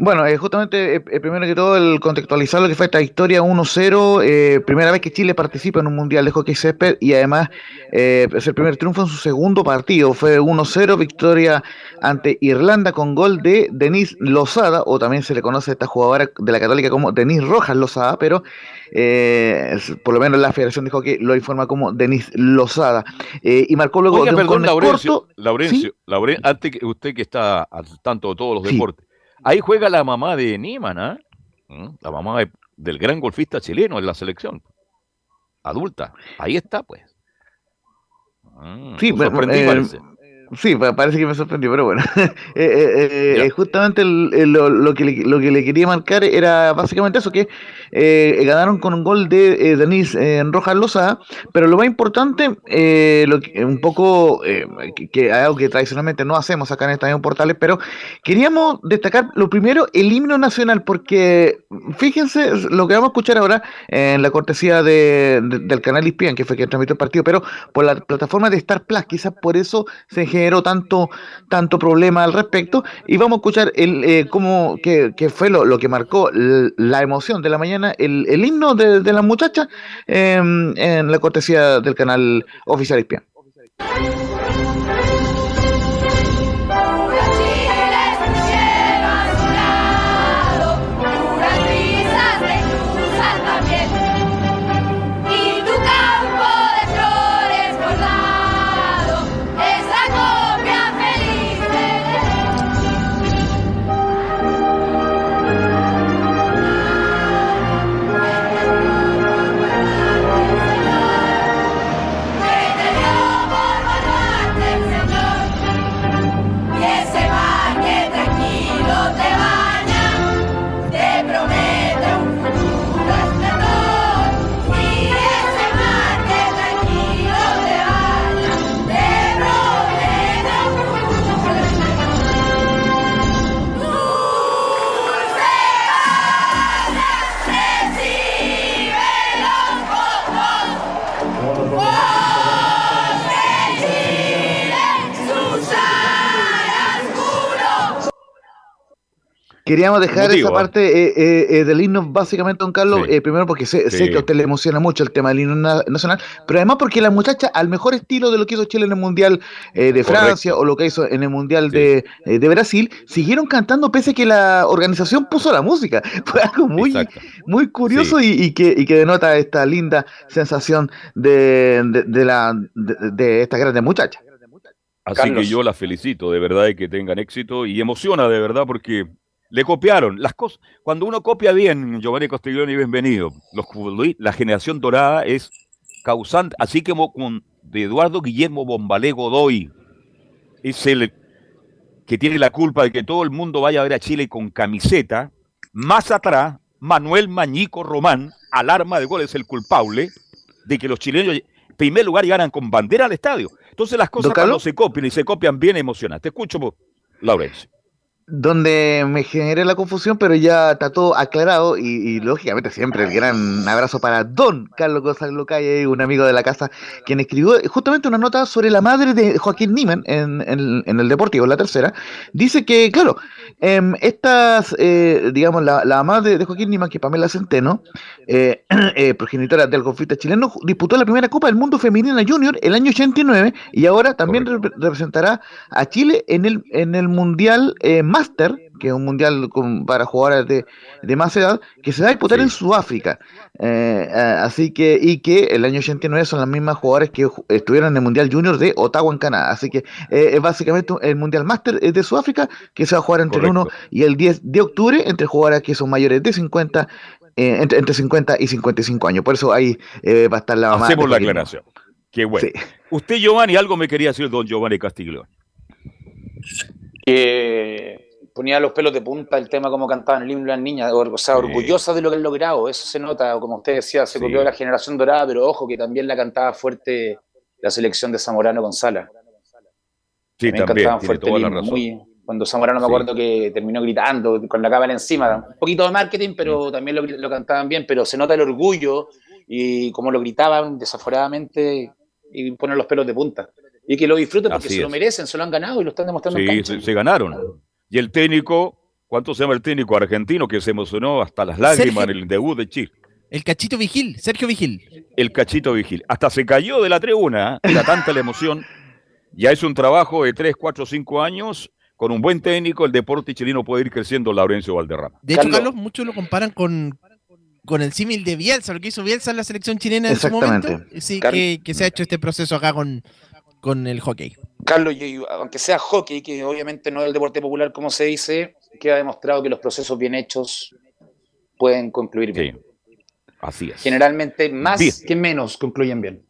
Bueno, eh, justamente, eh, eh, primero que todo, el contextualizar lo que fue esta historia 1-0, eh, primera vez que Chile participa en un mundial de hockey césped y además eh, es el primer triunfo en su segundo partido. Fue 1-0, victoria ante Irlanda con gol de Denise Lozada, o también se le conoce a esta jugadora de la Católica como Denise Rojas Lozada, pero eh, por lo menos la Federación de Hockey lo informa como Denise Lozada. Eh, y marcó luego Oiga, de un perdón, Laurencio. Laurencio, Lauren- antes que usted que está al tanto de todos los Sí. deportes, ahí juega la mamá de Nieman, ¿ah? ¿Mm? La mamá de- del gran golfista chileno en la selección. Adulta. Ahí está, pues. Mm, Sí, bueno, sorprendí, eh, parece. Sí, pa- parece que me sorprendió, pero bueno. Eh, eh, eh, eh, justamente el- el- lo, lo que le, lo que le quería marcar era básicamente eso, que eh, ganaron con un gol de eh, Denise eh, Rojas Lozada, pero lo más importante, eh, lo que, un poco, eh, que, que algo que tradicionalmente no hacemos acá en Estadio Portales, pero queríamos destacar lo primero, el himno nacional, porque fíjense lo que vamos a escuchar ahora en la cortesía de- de- del canal ESPN, que fue quien transmitió el partido, pero por la plataforma de Star Plus, quizás por eso se generó tanto, tanto problema al respecto. Y vamos a escuchar el, cómo, que, que fue lo, lo que marcó la emoción de la mañana, el, el himno de, de las muchachas em, en la cortesía del canal oficial E Queríamos dejar esa ¿eh? parte eh, eh, eh, del himno, básicamente, don Carlos, Sí. eh, primero porque sé, que a usted le emociona mucho el tema del himno na- nacional, pero además porque la muchacha, al mejor estilo de lo que hizo Chile en el Mundial eh, de Correcto. Francia o lo que hizo en el Mundial Sí. de, eh, de Brasil, siguieron cantando pese a que la organización puso la música. Fue algo muy, Exacto. muy curioso y, y que, y que denota esta linda sensación de, de, de la, de, de esta grande muchacha. Así Carlos. que yo la felicito de verdad y que tengan éxito y emociona de verdad porque le copiaron las cosas. Cuando uno copia bien, Giovanni Castiglione, bienvenido. Los, la generación dorada es causante, así como con de Eduardo Guillermo Bombalé Godoy. Es el que tiene la culpa de que todo el mundo vaya a ver a Chile con camiseta. Más atrás, Manuel Mañico Román, alarma de gol, es el culpable de que los chilenos, en primer lugar, llegaran con bandera al estadio. Entonces las cosas ¿Don cuando se copian y se copian bien emocionan. Te escucho, Laurencio. Donde me generé la confusión, pero ya está todo aclarado y, y, lógicamente siempre el gran abrazo para Don Carlos Gonzalo Calle, un amigo de la casa, quien escribió justamente una nota sobre la madre de Joaquín Niman en, en- en el Deportivo, la tercera. Dice que, claro, em, estas, eh, digamos, la, la mamá de, Joaquín Niman, que es Pamela Centeno, eh, eh, progenitora del conflicto chileno, disputó la primera Copa del Mundo Femenina Junior el año 89 y ahora también rep- representará a Chile en el, en el Mundial eh, Master, que es un mundial con- para jugadores de, de más edad, que se va a disputar Sí. en Sudáfrica. Eh, eh, así que, y que el año 89 son las mismas jugadoras que estuvieron en el Mundial Junior de Ottawa en Canadá. Así que eh, es básicamente el Mundial Master de Sudáfrica, que se va a jugar entre el 1 Correcto. y el 10 de octubre entre jugadoras que son mayores de 50, eh, entre, entre 50 y 55 años. Por eso ahí eh, va a estar la mamá. Hacemos la aclaración. Qué bueno. Sí. Usted, Giovanni, algo me quería decir, don Giovanni Castiglione. que ponía los pelos de punta el tema como cantaban el himno las niñas, o, o sea, Sí. orgullosas de lo que han logrado, eso se nota, como usted decía, se Sí. copió la generación dorada, pero ojo que también la cantaba fuerte la selección de Zamorano González. Sí, también, cantaban tiene fuerte el himno, muy- cuando Zamorano me Sí. acuerdo que terminó gritando con la cámara encima, un poquito de marketing, pero también lo, lo cantaban bien, pero se nota el orgullo y como lo gritaban desaforadamente y ponen los pelos de punta. Y que lo disfruten porque Así se lo merecen, se lo han ganado y lo están demostrando en Sí, se, se ganaron. Y el técnico ¿Cuánto se llama el técnico argentino que se emocionó hasta las lágrimas Sergio- en el debut de Chile? El cachito Vigil, Sergio Vigil. El cachito vigil. Hasta se cayó de la tribuna, ¿eh? era tanta la emoción. Ya es un trabajo de 3, 4, 5 años. Con un buen técnico, el deporte chileno puede ir creciendo Laurencio Valderrama. De hecho, Carlos. Carlos, muchos lo comparan con, con el símil de Bielsa, lo que hizo Bielsa en la selección chilena en su Exactamente. momento. Sí, que, que se ha hecho este proceso acá con, con el hockey. Carlos, aunque sea hockey, que obviamente no es el deporte popular como se dice, queda demostrado que los procesos bien hechos pueden concluir Sí, bien. así es. Generalmente más Bien. que menos concluyen bien.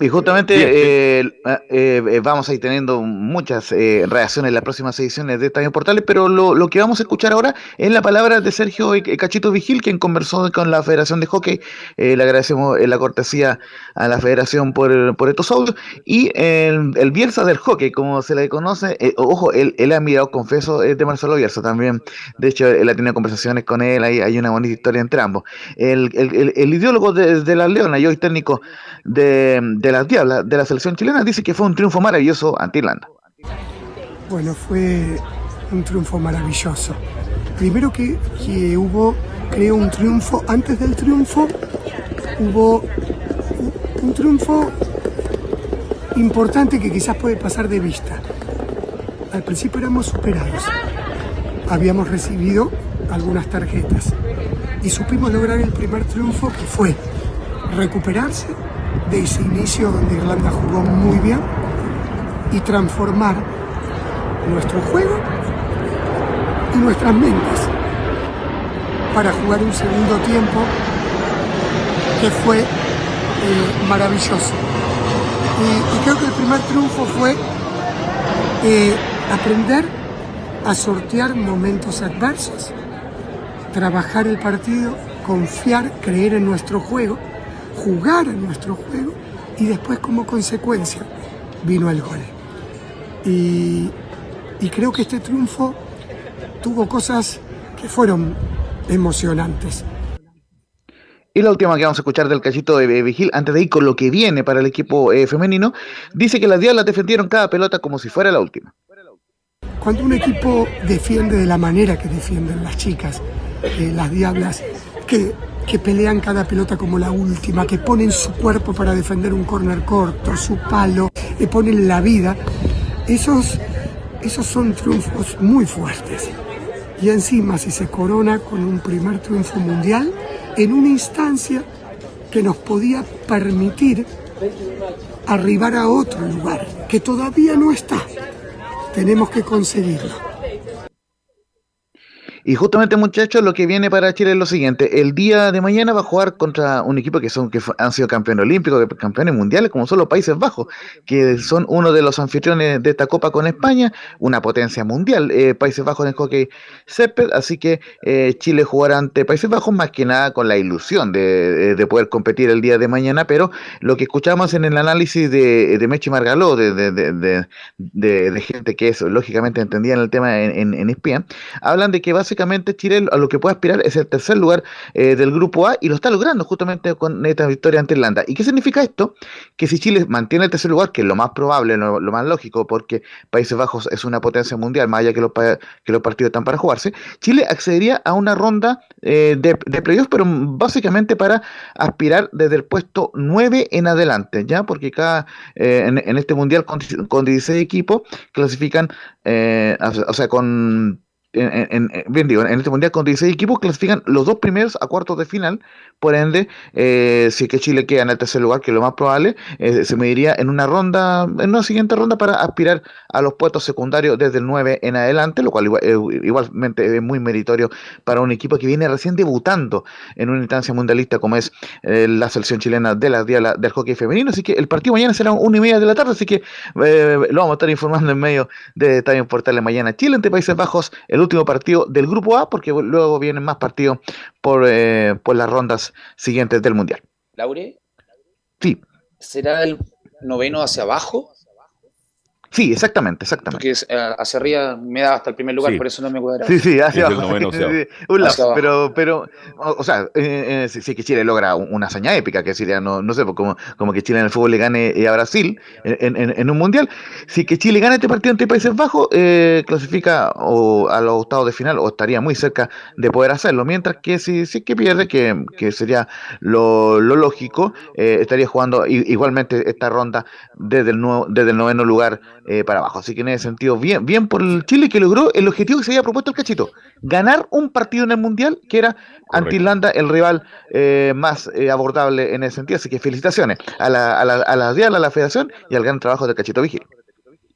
Y justamente eh, eh, eh, vamos a ir teniendo muchas eh, reacciones en las próximas ediciones de Estadio Portales, pero lo, lo que vamos a escuchar ahora es la palabra de Sergio Cachito Vigil, quien conversó con la Federación de Hockey. Le agradecemos la cortesía a la Federación por, por estos audios. Y el, el Bielsa del hockey, como se le conoce, ojo, él, él ha mirado, confeso, es de Marcelo Bielsa también. De hecho, él ha tenido conversaciones con él, hay, hay una bonita historia entre ambos. El, el, el- el ideólogo de, de las Leonas y hoy técnico de, de las Diablas, de la selección chilena, dice que fue un triunfo maravilloso ante Irlanda. Bueno, fue un triunfo maravilloso. Primero que, que hubo, creo, un triunfo, antes del triunfo hubo un triunfo importante que quizás puede pasar de vista. Al principio éramos superados. Habíamos recibido algunas tarjetas y supimos lograr el primer triunfo que fue recuperarse de ese inicio donde Irlanda jugó muy bien y transformar nuestro juego y nuestras mentes para jugar un segundo tiempo que fue eh, maravilloso. Y, creo que el primer triunfo fue eh, aprender a sortear momentos adversos, trabajar el partido, confiar, creer en nuestro juego, jugar en nuestro juego y después como consecuencia vino el gol. Y, y creo que este triunfo tuvo cosas que fueron emocionantes. Y la última que vamos a escuchar del cachito de Vigil, antes de ir con lo que viene para el equipo eh, femenino, dice que las Diablas defendieron cada pelota como si fuera la última. Cuando un equipo defiende de la manera que defienden las chicas, eh, las diablas, que, que pelean cada pelota como la última, que ponen su cuerpo para defender un corner corto, su palo, le ponen la vida, esos, esos son triunfos muy fuertes. Y encima si se corona con un primer triunfo mundial en una instancia que nos podía permitir arribar a otro lugar, que todavía no está. Tenemos que conseguirlo. Y justamente, muchachos, lo que viene para Chile es lo siguiente. El día de mañana va a jugar contra un equipo que son que han sido campeones olímpicos, campeones mundiales, como son los Países Bajos, que son uno de los anfitriones de esta Copa con España, una potencia mundial. eh, Países Bajos en el hockey césped, así que eh, Chile jugará ante Países Bajos más que nada con la ilusión de, de- de poder competir el día de mañana, pero lo que escuchamos en el análisis de, de Mechi Margaló, de, de, gente que es lógicamente entendía en el tema en, en, ESPN, hablan de que básicamente Chile a lo que puede aspirar es el tercer lugar eh, del grupo A y lo está logrando justamente con esta victoria ante Irlanda. ¿Y qué significa esto? Que si Chile mantiene el tercer lugar, que es lo más probable, lo, más lógico, porque Países Bajos es una potencia mundial, más allá que los, que los partidos están para jugarse, Chile accedería a una ronda eh, de, de playoffs, pero básicamente para aspirar desde el puesto 9 en adelante, ¿ya? Porque cada, eh, en, este mundial con, con 16 equipos clasifican, o sea, con en, en- en- bien digo, en este mundial con 16 equipos clasifican los dos primeros a cuartos de final, por ende, eh, si es que Chile queda en el tercer lugar, que lo más probable, eh, se mediría en una ronda, en una siguiente ronda para aspirar a los puestos secundarios desde el 9 en adelante, lo cual eh, igualmente es muy meritorio para un equipo que viene recién debutando en una instancia mundialista como es eh, la selección chilena de la Diabla del hockey femenino, así que el partido mañana será una y media de la tarde, así que eh, lo vamos a estar informando en medio de Estadio Portales mañana. Chile ante Países Bajos, el último partido del grupo A, porque luego vienen más partidos por, eh, por las rondas siguientes del Mundial. Laure, Sí, ¿será el noveno hacia abajo? Sí, exactamente, exactamente. Porque es, eh, hacia arriba me da hasta el primer lugar, Sí. por eso no me cuadra. Sí, sí, hacia abajo. noveno hacia abajo. Un Hacia lapso, abajo. pero, pero, o, o sea, eh, eh, si, si es que Chile logra un- una hazaña épica, que sería, no, no sé, pues como, como que Chile en el fútbol le gane eh, a Brasil en, en- en un mundial. Si que Chile gana este partido ante Países Bajos, eh, clasifica o a los octavos de final o estaría muy cerca de poder hacerlo. Mientras que si, si es que pierde, que, que sería lo, lo lógico, eh, estaría jugando igualmente esta ronda desde el, nuevo, desde el noveno lugar eh, para abajo. Así que en ese sentido, bien, bien por el Chile que logró el objetivo que se había propuesto el cachito, ganar un partido en el Mundial que era ante Irlanda el rival eh, más eh, abordable en ese sentido. Así que felicitaciones a la, a la, a la Dial, a la Federación y al gran trabajo del cachito Vigil.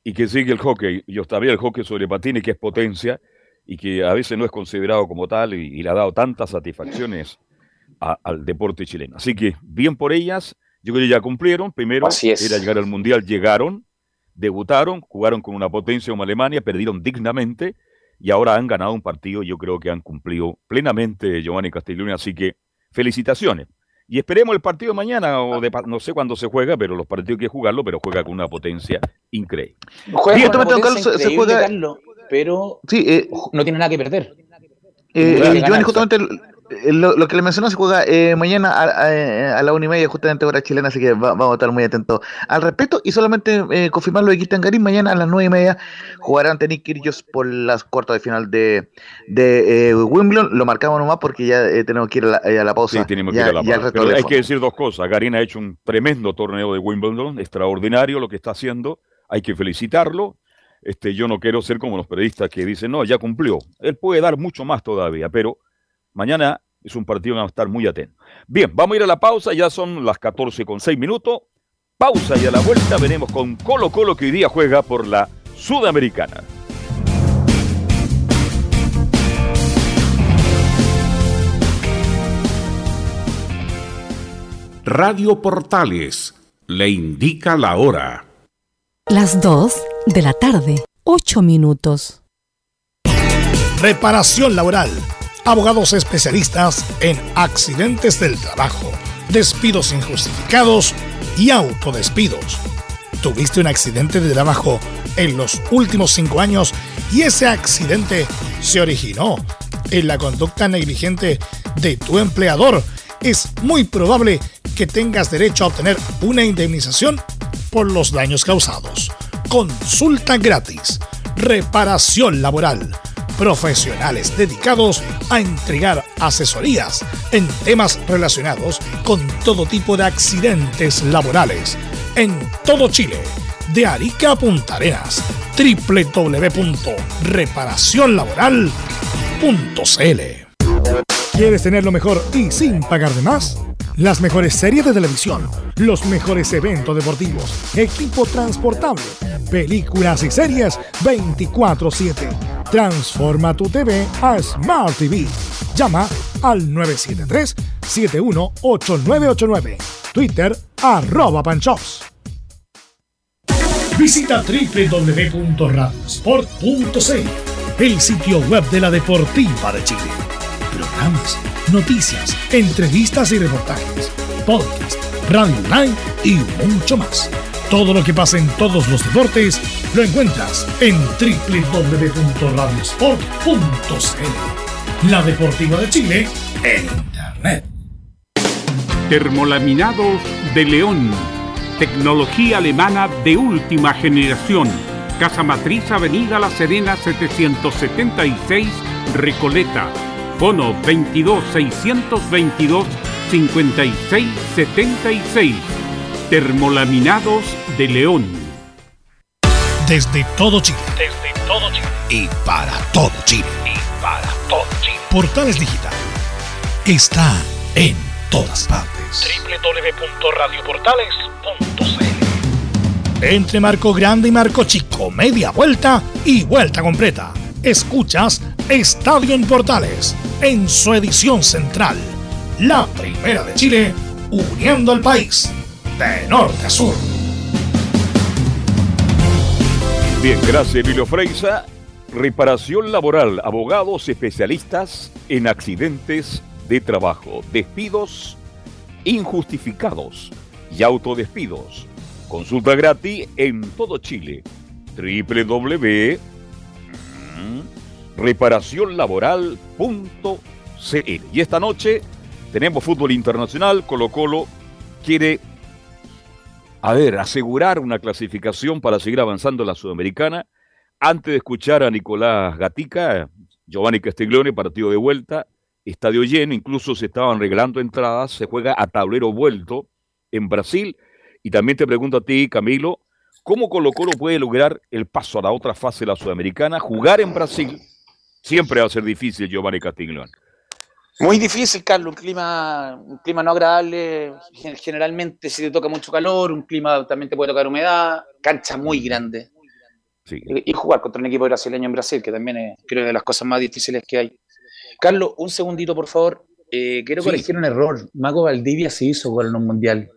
y que sigue el hockey. Yo todavía el hockey sobre patines, que es potencia y que a veces no es considerado como tal y, y le ha dado tantas satisfacciones a- al deporte chileno. Así que bien por ellas, yo creo que ya cumplieron. Primero Así es. era llegar al Mundial, llegaron, debutaron, jugaron con una potencia como Alemania, perdieron dignamente y ahora han ganado un partido. Yo creo que han cumplido plenamente Giovanni Castiglione, así que felicitaciones. Y esperemos el partido de mañana, o de, no sé cuándo se juega, pero los partidos hay que jugarlo, pero juega con una potencia increíble. Juega con una potencia Carlos, se- se increíble, juega- Carlos, pero Sí, eh, no tiene nada que perder. Eh, eh, Giovanni, justamente lo, lo que le mencionó se juega eh, mañana a, a- a la una y media, justamente hora chilena, así que va- vamos a estar muy atentos al respecto. Y solamente eh, confirmar lo de Cristian Garín, mañana a las nueve y media jugará ante Nick Kyrgios por las cuartas de final de, de eh, Wimbledon. Lo marcamos nomás porque ya eh, tenemos que ir a la, eh, a la pausa. Sí, tenemos ya, que ir a la pausa. Pero hay que decir dos cosas. Garín ha hecho un tremendo torneo de Wimbledon, extraordinario lo que está haciendo. Hay que felicitarlo. Este, yo no quiero ser como los periodistas que dicen, no, ya cumplió. Él puede dar mucho más todavía, pero mañana es un partido que vamos a estar muy atentos. Bien, vamos a ir a la pausa, ya son las 14 con 6 minutos. Pausa y a la vuelta veremos con Colo Colo que hoy día juega por la Sudamericana. Radio Portales le indica la hora. Las 2 de la tarde, 8 minutos. Reparación laboral. Abogados especialistas en accidentes del trabajo, despidos injustificados y autodespidos. ¿Tuviste un accidente de trabajo en los últimos cinco años y ese accidente se originó en la conducta negligente de tu empleador? Es muy probable que tengas derecho a obtener una indemnización por los daños causados. Consulta gratis. Reparación laboral. Profesionales dedicados a entregar asesorías en temas relacionados con todo tipo de accidentes laborales. En todo Chile. De Arica a Punta Arenas. www.reparacionlaboral.cl ¿Quieres tener lo mejor y sin pagar de más? Las mejores series de televisión, los mejores eventos deportivos, equipo transportable, películas y series 24/7. Transforma tu TV a Smart TV. Llama al 973-718989. Twitter arroba panchops. Visita www.radiosport.cl, el sitio web de la Deportiva de Chile. Programas, noticias, entrevistas y reportajes, podcast, radio online y mucho más. Todo lo que pasa en todos los deportes lo encuentras en www.radiosport.cl. La Deportiva de Chile en Internet. Termolaminados de León. Tecnología alemana de última generación. Casa Matriz, Avenida La Serena 776, Recoleta. Bono 22 622 5676. Termolaminados de León. Desde todo Chile. Desde todo Chile. Y para todo Chile. Y para todo Chile. Portales Digital está en todas partes. www.radioportales.cl Entre marco grande y marco chico, media vuelta y vuelta completa. Escuchas Estadio en Portales en su edición central. La primera de Chile, uniendo al país de norte a sur. Bien, gracias Emilio Freisa. Reparación laboral, abogados especialistas en accidentes de trabajo, despidos injustificados y autodespidos. Consulta gratis en todo Chile. www.reparacionlaboral.cl. Y esta noche tenemos fútbol internacional. Colo Colo quiere, a ver, asegurar una clasificación para seguir avanzando en la Sudamericana. Antes de escuchar a Nicolás Gatica, Giovanni Castiglione, partido de vuelta, estadio lleno, incluso se estaban regalando entradas, se juega a tablero vuelto en Brasil. Y también te pregunto a ti, Camilo, ¿cómo Colo Colo puede lograr el paso a la otra fase de la Sudamericana? Jugar en Brasil siempre va a ser difícil, Giovanni Castiglione. Muy difícil, Carlos, un clima, un clima no agradable, gen- generalmente si te toca mucho calor, un clima también te puede tocar humedad, cancha muy grande. Y y jugar contra un equipo brasileño en Brasil, que también es creo de las cosas más difíciles que hay. Carlos, un segundito, por favor. Eh, quiero Sí. corregir un error. Mago Valdivia se hizo gol en un mundial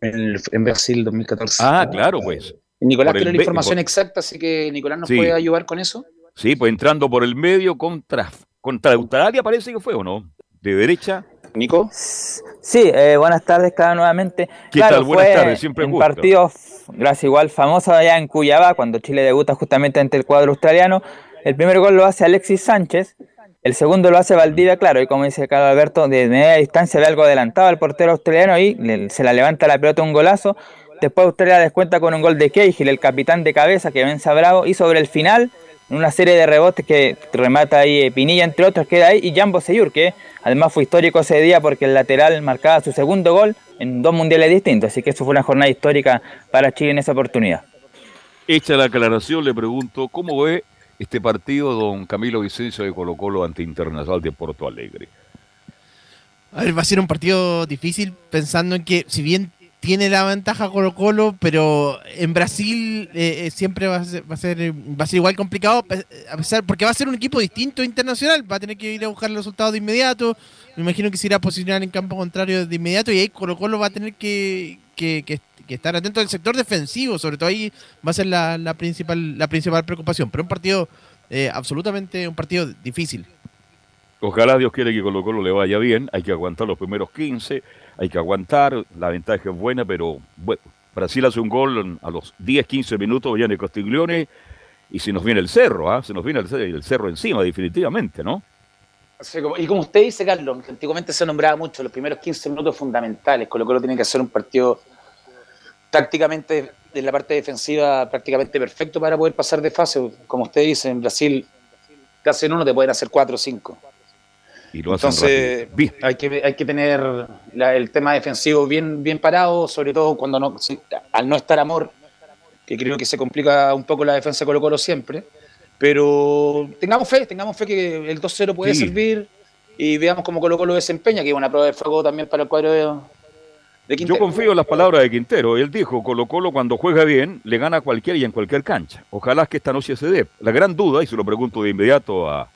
en, en Brasil 2014. Ah, claro, pues. Nicolás tiene la información por- exacta, así que Nicolás nos Sí. puede ayudar con eso. Sí, pues entrando por el medio contra, contra Australia parece que fue, ¿o no? De derecha. Nico. Sí, eh, buenas tardes, claro, nuevamente. ¿Qué Claro, tal? Buenas fue tardes, siempre un gusto. partido, gracias igual, famoso allá en Cuyabá, cuando Chile debuta justamente ante el cuadro australiano. El primer gol lo hace Alexis Sánchez, el segundo lo hace Valdivia, claro, y como dice Carlos Alberto, de media distancia ve algo adelantado al portero australiano y le- se la levanta la pelota un golazo. Después Australia descuenta con un gol de Cahill, el capitán de cabeza que vence a Bravo, y sobre el final, en una serie de rebotes que remata ahí eh, Pinilla, entre otros, queda ahí, y Jambo Seyur, que además fue histórico ese día porque el lateral marcaba su segundo gol en dos mundiales distintos, así que eso fue una jornada histórica para Chile en esa oportunidad. Hecha la aclaración, le pregunto, ¿cómo ve este partido don Camilo Vicencio de Colo Colo ante Internacional de Porto Alegre? A ver, va a ser un partido difícil pensando en que si bien tiene la ventaja Colo Colo, pero en Brasil eh, eh, siempre va a, ser, va, a ser, igual complicado, a pesar porque va a ser un equipo distinto internacional, va a tener que ir a buscar los resultados de inmediato, me imagino que se irá a posicionar en campo contrario de inmediato y ahí Colo Colo va a tener que, que- que- que estar atento al sector defensivo, sobre todo ahí va a ser la, la principal, la principal preocupación, pero un partido eh, absolutamente un partido difícil. Ojalá Dios quiera que Colo Colo le vaya bien, hay que aguantar los primeros 15, hay que aguantar, la ventaja es buena, pero bueno, Brasil hace un gol a los 10, 15 minutos, viene Castiglione y se nos viene el cerro, ¿ah? se nos viene el, ce- el cerro encima definitivamente, ¿no? Y como usted dice, Carlos, que antiguamente se nombraba mucho los primeros 15 minutos fundamentales. Colo Colo tiene que hacer un partido tácticamente en la parte defensiva prácticamente perfecto para poder pasar de fase. Como usted dice, en Brasil te hacen uno, te pueden hacer cuatro o cinco. Y lo Entonces hay que, hay que tener la- el tema defensivo bien, bien parado, sobre todo cuando no, al no estar amor, que creo que se complica un poco la defensa de Colo Colo siempre. Pero tengamos fe, tengamos fe que el 2-0 puede Sí. servir y veamos cómo Colo Colo desempeña, que es una prueba de fuego también para el cuadro de, de Quintero. Yo confío en las palabras de Quintero. Él dijo, Colo Colo cuando juega bien, le gana a cualquiera y en cualquier cancha. Ojalá que esta noche se dé. La gran duda, y se lo pregunto de inmediato a,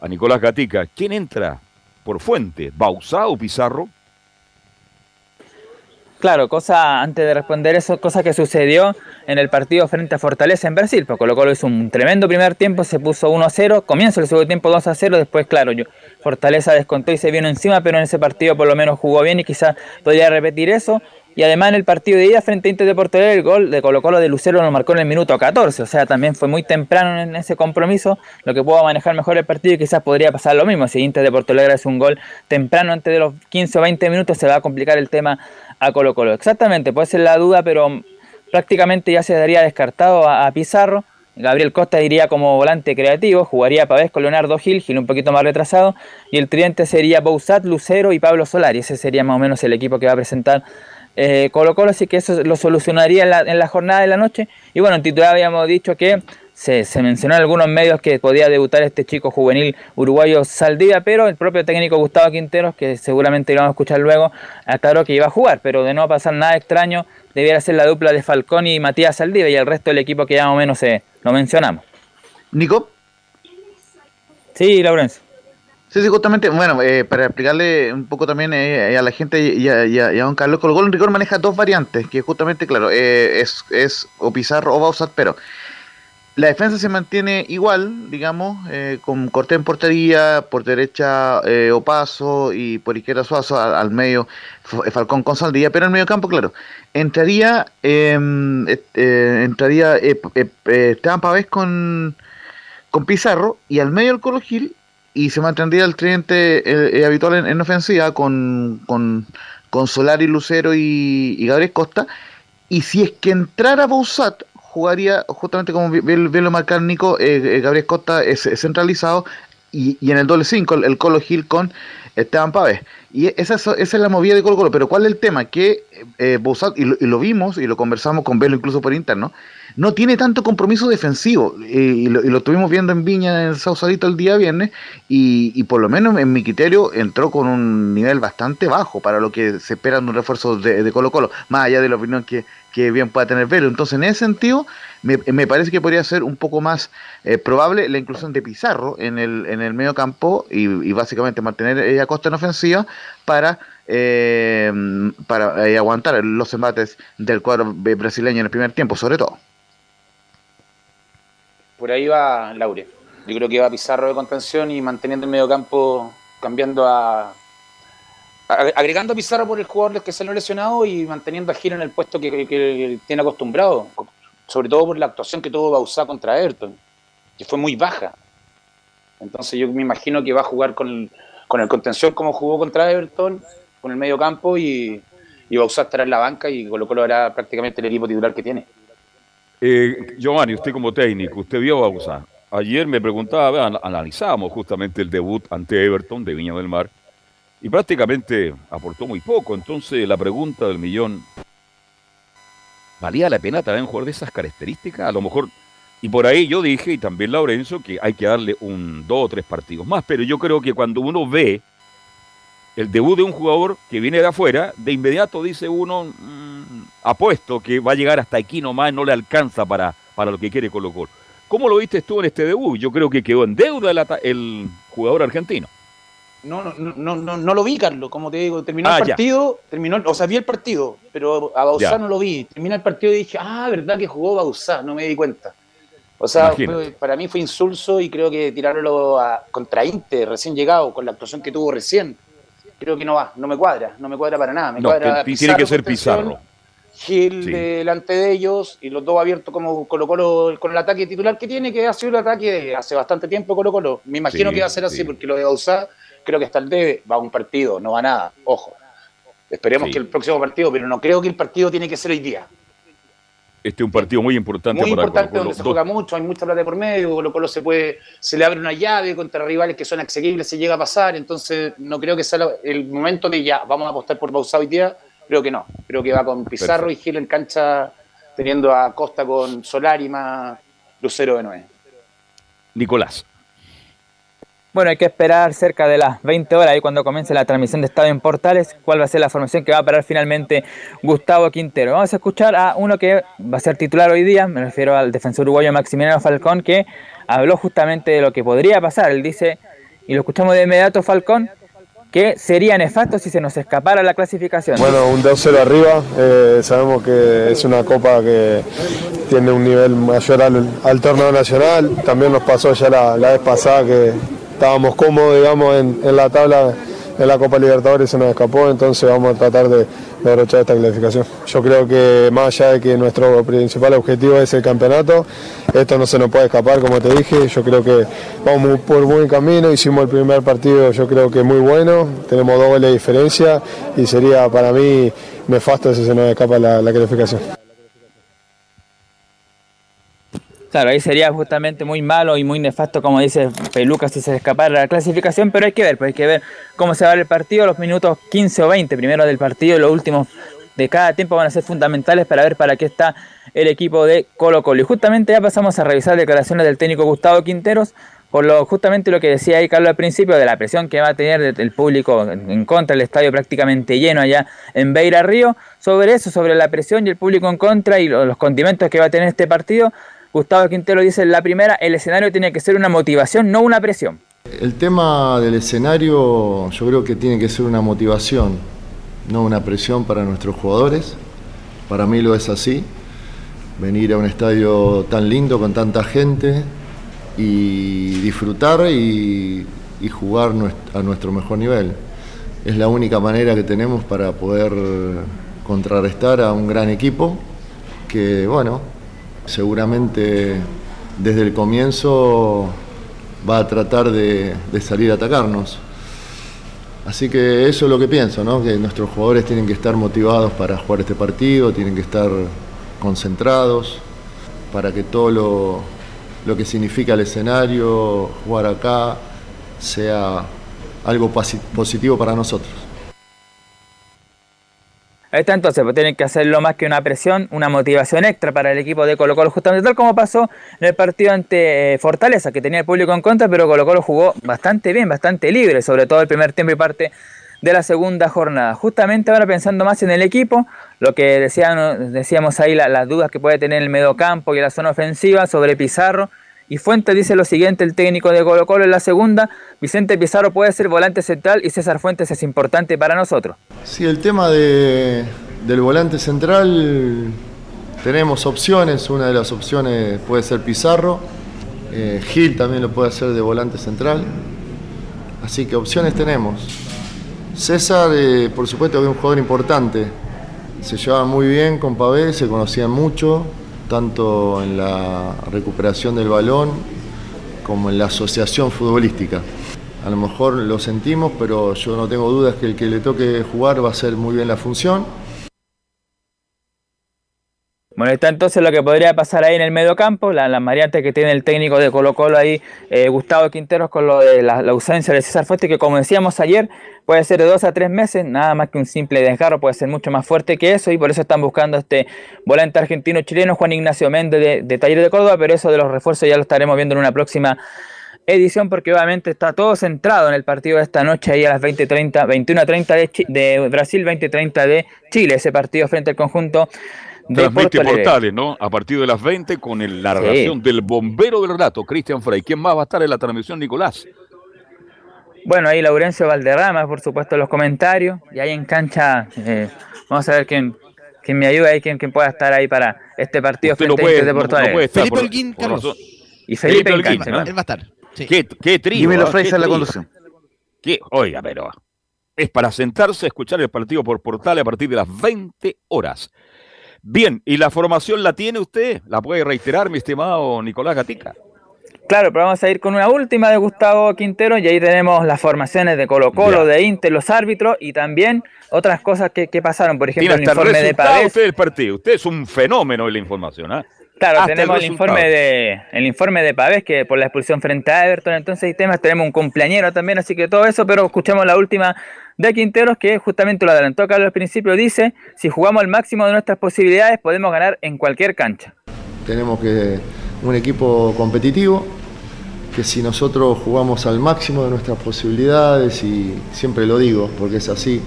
a Nicolás Gatica, ¿quién entra por fuente? ¿Bausá o Pizarro? Claro, cosa, antes de responder eso, cosa que sucedió en el partido frente a Fortaleza en Brasil. Pues Colo Colo hizo un tremendo primer tiempo, se puso 1-0, comienzo el segundo tiempo 2-0, después, claro, yo, Fortaleza descontó y se vino encima, pero en ese partido por lo menos jugó bien y quizás podría repetir eso. Y además en el partido de ida frente a Inter de Porto Alegre, el gol de Colo Colo de Lucero lo marcó en el minuto 14, o sea, también fue muy temprano en ese compromiso, lo que pudo manejar mejor el partido y quizás podría pasar lo mismo. Si Inter de Porto Alegre hace un gol temprano antes de los 15 o 20 minutos, se va a complicar el tema a Colo Colo. Exactamente, puede ser la duda, pero prácticamente ya se daría descartado a, Pizarro. Gabriel Costa iría como volante creativo, jugaría Pavés con Leonardo Gil, Gil un poquito más retrasado, y el tridente sería Bouzat, Lucero y Pablo Solari. Ese sería más o menos el equipo que va a presentar eh, Colo Colo, así que eso lo solucionaría en la, en la jornada de la noche. Y bueno, en titular habíamos dicho que se, se mencionó en algunos medios que podía debutar este chico juvenil uruguayo Saldivia, pero el propio técnico Gustavo Quinteros, que seguramente lo vamos a escuchar luego, aclaró que iba a jugar, pero de no pasar nada extraño, debiera ser la dupla de Falcón y Matías Saldivia y el resto del equipo que ya más o menos eh, lo mencionamos. Nico. Sí, Laurencio. Sí, sí, justamente, bueno, eh, para explicarle un poco también eh, a la gente y a, y a- don Carlos, Colo en rigor maneja dos variantes, que justamente, claro, eh, es, es o Pizarro o Bausat, pero la defensa se mantiene igual, digamos, eh, con Cortés en portería, por derecha eh, Opaso y por izquierda Suazo, al, medio Falcón con Saldía, pero en medio campo, claro, entraría em, eh, eh, entraría eh, eh, eh, Esteban Pavés con, con Pizarro y al medio el Colo Gil y se mantendría el tridente eh, eh, habitual en, en ofensiva con, con, con Solari, Lucero y, Gabriel Costa. Y si es que entrara Bausat, jugaría justamente como bi- bien, bien lo Nico, eh, eh, Gabriel Costa es, centralizado y, y en el doble 5 el, el Colo Gil con Esteban Pávez. Y esa, es- esa es la movida de Colo Colo. Pero ¿cuál es el tema? Que eh, Bausat, y lo, y lo vimos y lo conversamos con Velo incluso por interno, no tiene tanto compromiso defensivo. eh, y, lo, y lo estuvimos viendo en Viña, en Sausalito el día viernes. Y, y por lo menos en mi criterio entró con un nivel bastante bajo para lo que se espera de un refuerzo de, de Colo Colo. Más allá de la opinión que, que bien pueda tener Velo. Entonces, en ese sentido, me, me parece que podría ser un poco más eh, probable la inclusión de Pizarro en el, en el medio campo y, básicamente mantener a Costa en ofensiva para, eh, para eh, aguantar los embates del cuadro brasileño en el primer tiempo, sobre todo. Por ahí va Laure. Yo creo que va Pizarro de contención y manteniendo el medio campo, cambiando a. agregando a Pizarro por el jugador que se lo lesionado y manteniendo a Giro en el puesto que tiene acostumbrado. Sobre todo por la actuación que tuvo Bausá contra Everton, que fue muy baja. Entonces yo me imagino que va a jugar con el, con el contención como jugó contra Everton, con el medio campo y, y Bausá estará en la banca y Colo Colo hará prácticamente el equipo titular que tiene. Eh, Giovanni, usted como técnico, usted vio a Bausa. Ayer me preguntaba, vean, analizamos justamente el debut ante Everton de Viña del Mar y prácticamente aportó muy poco. Entonces la pregunta del millón, ¿valía la pena también jugar de esas características? A lo mejor, y por ahí yo dije, y también Laurencio, que hay que darle un, dos o tres partidos más, pero yo creo que cuando uno ve el debut de un jugador que viene de afuera, de inmediato dice uno, mm, apuesto que va a llegar hasta aquí nomás, no le alcanza para, para lo que quiere Colo Colo. ¿Cómo lo viste tú en este debut? Yo creo que quedó en deuda el, ata- el jugador argentino. No, no, no, no, no lo vi, Carlos, como te digo, terminó Ah, el ya. partido, terminó, o sea, vi el partido, pero a Bausá Ya. no lo vi. Termina el partido y dije, ah, verdad que jugó Bausá, no me di cuenta. O sea, fue- para mí fue insulso y creo que tirarlo a, contra Inter, recién llegado, con la actuación que tuvo recién, creo que no va, no me cuadra, no me cuadra para nada. Me No, cuadra que- tiene que ser Pizarro. Gil Sí. delante de ellos y los dos abiertos como Colo Colo con el ataque titular que tiene, que ha sido el ataque de hace bastante tiempo Colo Colo. Me imagino Sí, que va a ser así sí. porque lo de Bausá creo que hasta el debe, va a un partido, no va a nada, ojo. Esperemos que el próximo partido, pero no creo que el partido tiene que ser hoy día. Este es un partido muy importante Muy para importante Colo-Colo. donde se juega mucho, hay mucha plata por medio, Colo Colo se puede, se le abre una llave contra rivales que son asequibles, se llega a pasar, entonces no creo que sea el momento de ya, vamos a apostar por Bausá hoy día, creo que no, creo que va con Pizarro y Gil en cancha teniendo a Costa con Solari más Lucero de nueve. Nicolás. Bueno, hay que esperar cerca de las 20 horas ahí cuando comience la transmisión de Estadio en Portales, cuál va a ser la formación que va a parar finalmente Gustavo Quintero. Vamos a escuchar a uno que va a ser titular hoy día, me refiero al defensor uruguayo Maximiliano Falcón, que habló justamente de lo que podría pasar. Él dice, y lo escuchamos de inmediato Falcón, que sería nefasto si se nos escapara la clasificación. Bueno, un 2-0 arriba. eh, sabemos que es una copa que tiene un nivel mayor al, torneo nacional. También nos pasó ya la, la vez pasada que estábamos cómodos, digamos, en, en la tabla en la Copa Libertadores se nos escapó, entonces vamos a tratar de, de abrochar esta clasificación. Yo creo que más allá de que nuestro principal objetivo es el campeonato, esto no se nos puede escapar, como te dije, yo creo que vamos por buen camino, hicimos el primer partido yo creo que muy bueno, tenemos de diferencia y sería para mí nefasto si se nos escapa la, la clasificación. Claro, ahí sería justamente muy malo y muy nefasto, como dice Peluca, si se escapara la clasificación, pero hay que ver, pues hay que ver cómo se va el partido, los minutos 15 o 20 primero del partido los últimos de cada tiempo van a ser fundamentales para ver para qué está el equipo de Colo Colo. Y justamente ya pasamos a revisar declaraciones del técnico Gustavo Quinteros, por lo justamente lo que decía ahí Carlos al principio, de la presión que va a tener el público en contra, el estadio prácticamente lleno allá en Beira Río, sobre eso, sobre la presión y el público en contra y lo- los condimentos que va a tener este partido. Gustavo Quintero dice la primera, el escenario tiene que ser una motivación, no una presión. El tema del escenario yo creo que tiene que ser una motivación, no una presión para nuestros jugadores. Para mí lo es así. venir a un estadio tan lindo con tanta gente y disfrutar y, y jugar a nuestro mejor nivel. Es la única manera que tenemos para poder contrarrestar a un gran equipo que, bueno, seguramente desde el comienzo va a tratar de, salir a atacarnos. Así que eso es lo que pienso, ¿no? que nuestros jugadores tienen que estar motivados para jugar este partido, tienen que estar concentrados para que todo lo, lo que significa el escenario, jugar acá, sea algo posi- positivo para nosotros. Está entonces, pues tienen que hacerlo más que una presión, una motivación extra para el equipo de Colo Colo, justamente tal como pasó en el partido ante eh, Fortaleza, que tenía el público en contra, pero Colo Colo jugó bastante bien, bastante libre, sobre todo el primer tiempo y parte de la segunda jornada. Justamente ahora pensando más en el equipo, lo que decían, decíamos ahí, la- las dudas que puede tener el mediocampo y la zona ofensiva sobre Pizarro. Y Fuentes dice lo siguiente, el técnico de Colo Colo en la segunda, Vicente Pizarro puede ser volante central y César Fuentes es importante para nosotros. Sí, el tema de- del volante central, tenemos opciones, una de las opciones puede ser Pizarro, eh, Gil también lo puede hacer de volante central, así que opciones tenemos. César, eh, por supuesto es un jugador importante, se llevaba muy bien con Pavé, se conocían mucho, tanto en la recuperación del balón como en la asociación futbolística. A lo mejor lo sentimos, pero yo no tengo dudas que el que le toque jugar va a hacer muy bien la función. Bueno, está entonces lo que podría pasar ahí en el mediocampo, la- las variantes que tiene el técnico de Colo Colo ahí, eh, Gustavo Quinteros, con lo de la, la ausencia de César Fuerte, que como decíamos ayer, puede ser de dos a tres meses, nada más que un simple desgarro, puede ser mucho más fuerte que eso, y por eso están buscando este volante argentino-chileno, Juan Ignacio Méndez de, Taller de Córdoba, pero eso de los refuerzos ya lo estaremos viendo en una próxima edición, porque obviamente está todo centrado en el partido de esta noche, ahí a las 20.30, 21.30 de, de Brasil, 20.30 de Chile, ese partido frente al conjunto Transmite Porto Alegre. portales, ¿no? A partir de las 20 con el- la narración del bombero del rato, Cristian Frey. ¿Quién más va a estar en la transmisión, Nicolás? Bueno, ahí Laurencio Valderrama, por supuesto, en los comentarios. Y ahí en cancha, eh, vamos a ver quién, quién me ayuda y quién, quién pueda estar ahí para este partido Usted no frente a puede- de no- Porto no Alegre. puede estar Felipe por- Holguín, por Carlos. Y Felipe Holguín, Encanche, ¿no? ¿no? Él va a estar. Sí. ¿Qué, qué trío? Dímelo, ah, Frey, la conducción. ¿Qué? Oiga, pero es para sentarse a escuchar el partido por portales a partir de las 20 horas. Bien, ¿y la formación la tiene usted? ¿La puede reiterar, mi estimado Nicolás Gatica? Claro, pero vamos a ir con una última de Gustavo Quintero y ahí tenemos las formaciones de Colo Colo, Ya. de Inter, los árbitros y también otras cosas que, que pasaron. Por ejemplo, el el informe de Pavés. usted del partido. Usted es un fenómeno en la información, ¿ah? Claro, el tenemos el, informe de el informe de Pavés que por la expulsión frente a Everton, entonces hay temas, tenemos un cumpleañero también, así que todo eso, pero escuchamos la última de Quinteros que justamente lo adelantó Carlos al principio, dice, si jugamos al máximo de nuestras posibilidades podemos ganar en cualquier cancha. Tenemos que un equipo competitivo, que si nosotros jugamos al máximo de nuestras posibilidades, y siempre lo digo porque es así,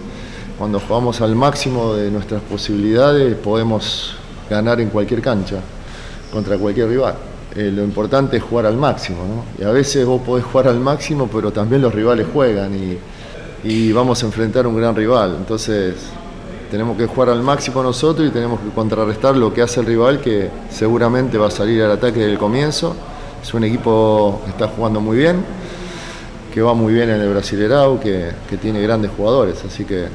cuando jugamos al máximo de nuestras posibilidades podemos ganar en cualquier cancha, contra cualquier rival. Eh, lo importante es jugar al máximo, ¿no? Y a veces vos podés jugar al máximo, pero también los rivales juegan y, vamos a enfrentar un gran rival. Entonces, tenemos que jugar al máximo nosotros y tenemos que contrarrestar lo que hace el rival, que seguramente va a salir al ataque desde el comienzo. Es un equipo que está jugando muy bien, que va muy bien en el Brasilerao, que tiene grandes jugadores. Así que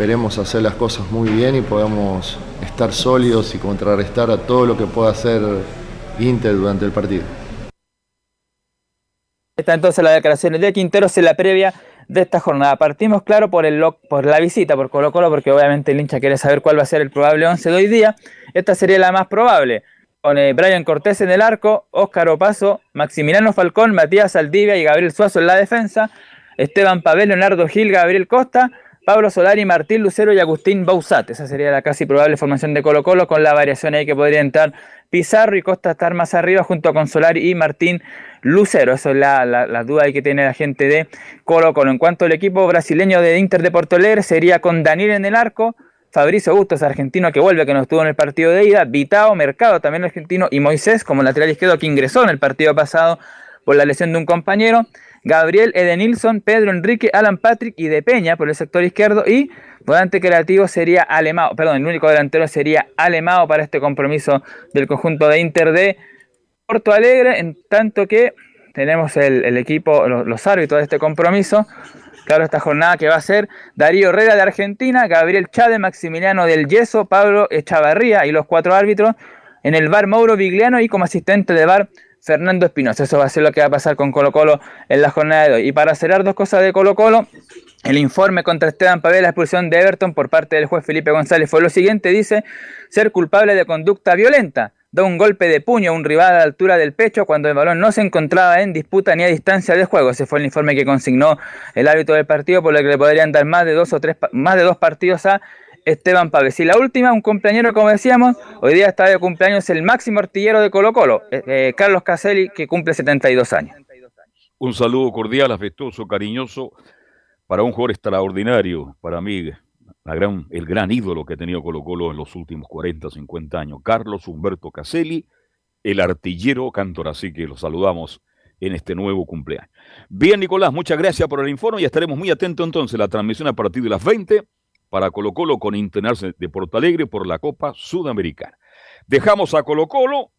esperemos hacer las cosas muy bien y podamos estar sólidos y contrarrestar a todo lo que pueda hacer Inter durante el partido. Está entonces las declaraciones de Quinteros en la previa de esta jornada. Partimos, claro, por, el, por la visita, por Colo Colo, porque obviamente el hincha quiere saber cuál va a ser el probable 11 de hoy día. Esta sería la más probable. Con eh, Brian Cortés en el arco, Óscar Opaso, Maximiliano Falcón, Matías Saldivia y Gabriel Suazo en la defensa, Esteban Pavel, Leonardo Gil, Gabriel Costa, Pablo Solari, Martín Lucero y Agustín Bausat. Esa sería la casi probable formación de Colo Colo, con la variación ahí que podría entrar Pizarro y Costa estar más arriba junto con Solari y Martín Lucero. Eso es la, la, la duda ahí que tiene la gente de Colo Colo. En cuanto al equipo brasileño de Inter de Porto Alegre, sería con Daniel en el arco, Fabricio Bustos, argentino que vuelve, que no estuvo en el partido de ida, Vitao, Mercado, también argentino, y Moisés como lateral izquierdo que ingresó en el partido pasado por la lesión de un compañero. Gabriel Edenilson, Pedro Enrique, Alan Patrick y De Peña por el sector izquierdo y volante creativo sería Alemao, perdón, el único delantero sería Alemao para este compromiso del conjunto de Inter de Porto Alegre, en tanto que tenemos el, equipo, los, árbitros de este compromiso, claro, esta jornada que va a ser Darío Herrera de Argentina, Gabriel Chade, Maximiliano del Yeso, Pablo Echavarría y los cuatro árbitros, en el bar Mauro Vigliano y como asistente de bar Fernando Espinosa. Eso va a ser lo que va a pasar con Colo Colo en la jornada de hoy. Y para cerrar dos cosas de Colo Colo, el informe contra Esteban Pavel, la expulsión de Everton por parte del juez Felipe González fue lo siguiente, dice ser culpable de conducta violenta. Da un golpe de puño a un rival a la altura del pecho cuando el balón no se encontraba en disputa ni a distancia de juego. Ese fue el informe que consignó el árbitro del partido, por lo que le podrían dar más de dos o tres más de dos partidos a Esteban Pávez. Y la última, un compañero, como decíamos, hoy día está de cumpleaños el máximo artillero de Colo Colo, eh, eh, Carlos Caselli, que cumple 72 años. Un saludo cordial, afectuoso, cariñoso para un jugador extraordinario, para mí, el gran ídolo que ha tenido Colo Colo en los últimos 40, 50 años, Carlos Humberto Caselli, el artillero Cantor, así que lo saludamos en este nuevo cumpleaños. Bien, Nicolás, muchas gracias por el informe y estaremos muy atentos entonces a la transmisión a partir de las 20 para Colo Colo con Internarse de Porto Alegre por la Copa Sudamericana. Dejamos a Colo Colo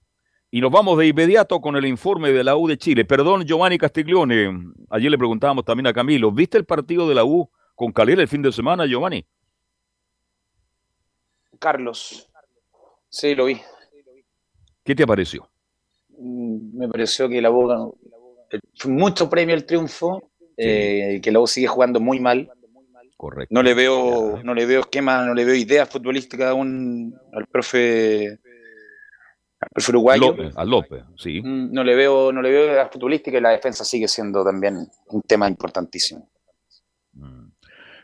y nos vamos de inmediato con el informe de la U de Chile. Perdón, Giovanni Castiglione, ayer le preguntábamos también a Camilo, ¿viste el partido de la U con Calera el fin de semana, Giovanni? Carlos. Sí, lo vi. ¿Qué te pareció? Mm, Me pareció que la U fue mucho premio el triunfo, eh, que la U sigue jugando muy mal. Correcto. No le veo, no le veo esquema, no le veo ideas futbolísticas aún al profe, al profe uruguayo. López, a López, sí. Mm, No le veo, no le veo ideas futbolísticas y la defensa sigue siendo también un tema importantísimo.